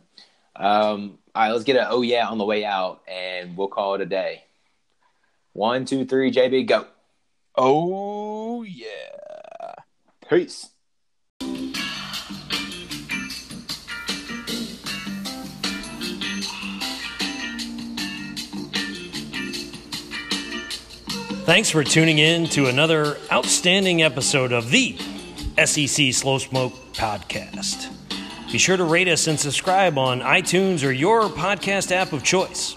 Um, all right, let's get an oh yeah on the way out, and we'll call it a day. One, two, three, JB, go. Oh yeah. Peace. Thanks for tuning in to another outstanding episode of the SEC Slow Smoke Podcast. Be sure to rate us and subscribe on iTunes or your podcast app of choice.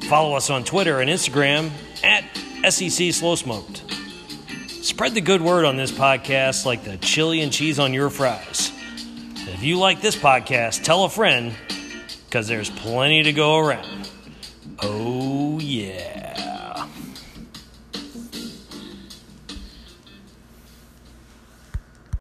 Follow us on Twitter and Instagram at SEC Slow Smoked. Spread the good word on this podcast like the chili and cheese on your fries. If you like this podcast, tell a friend because there's plenty to go around. Oh, yeah.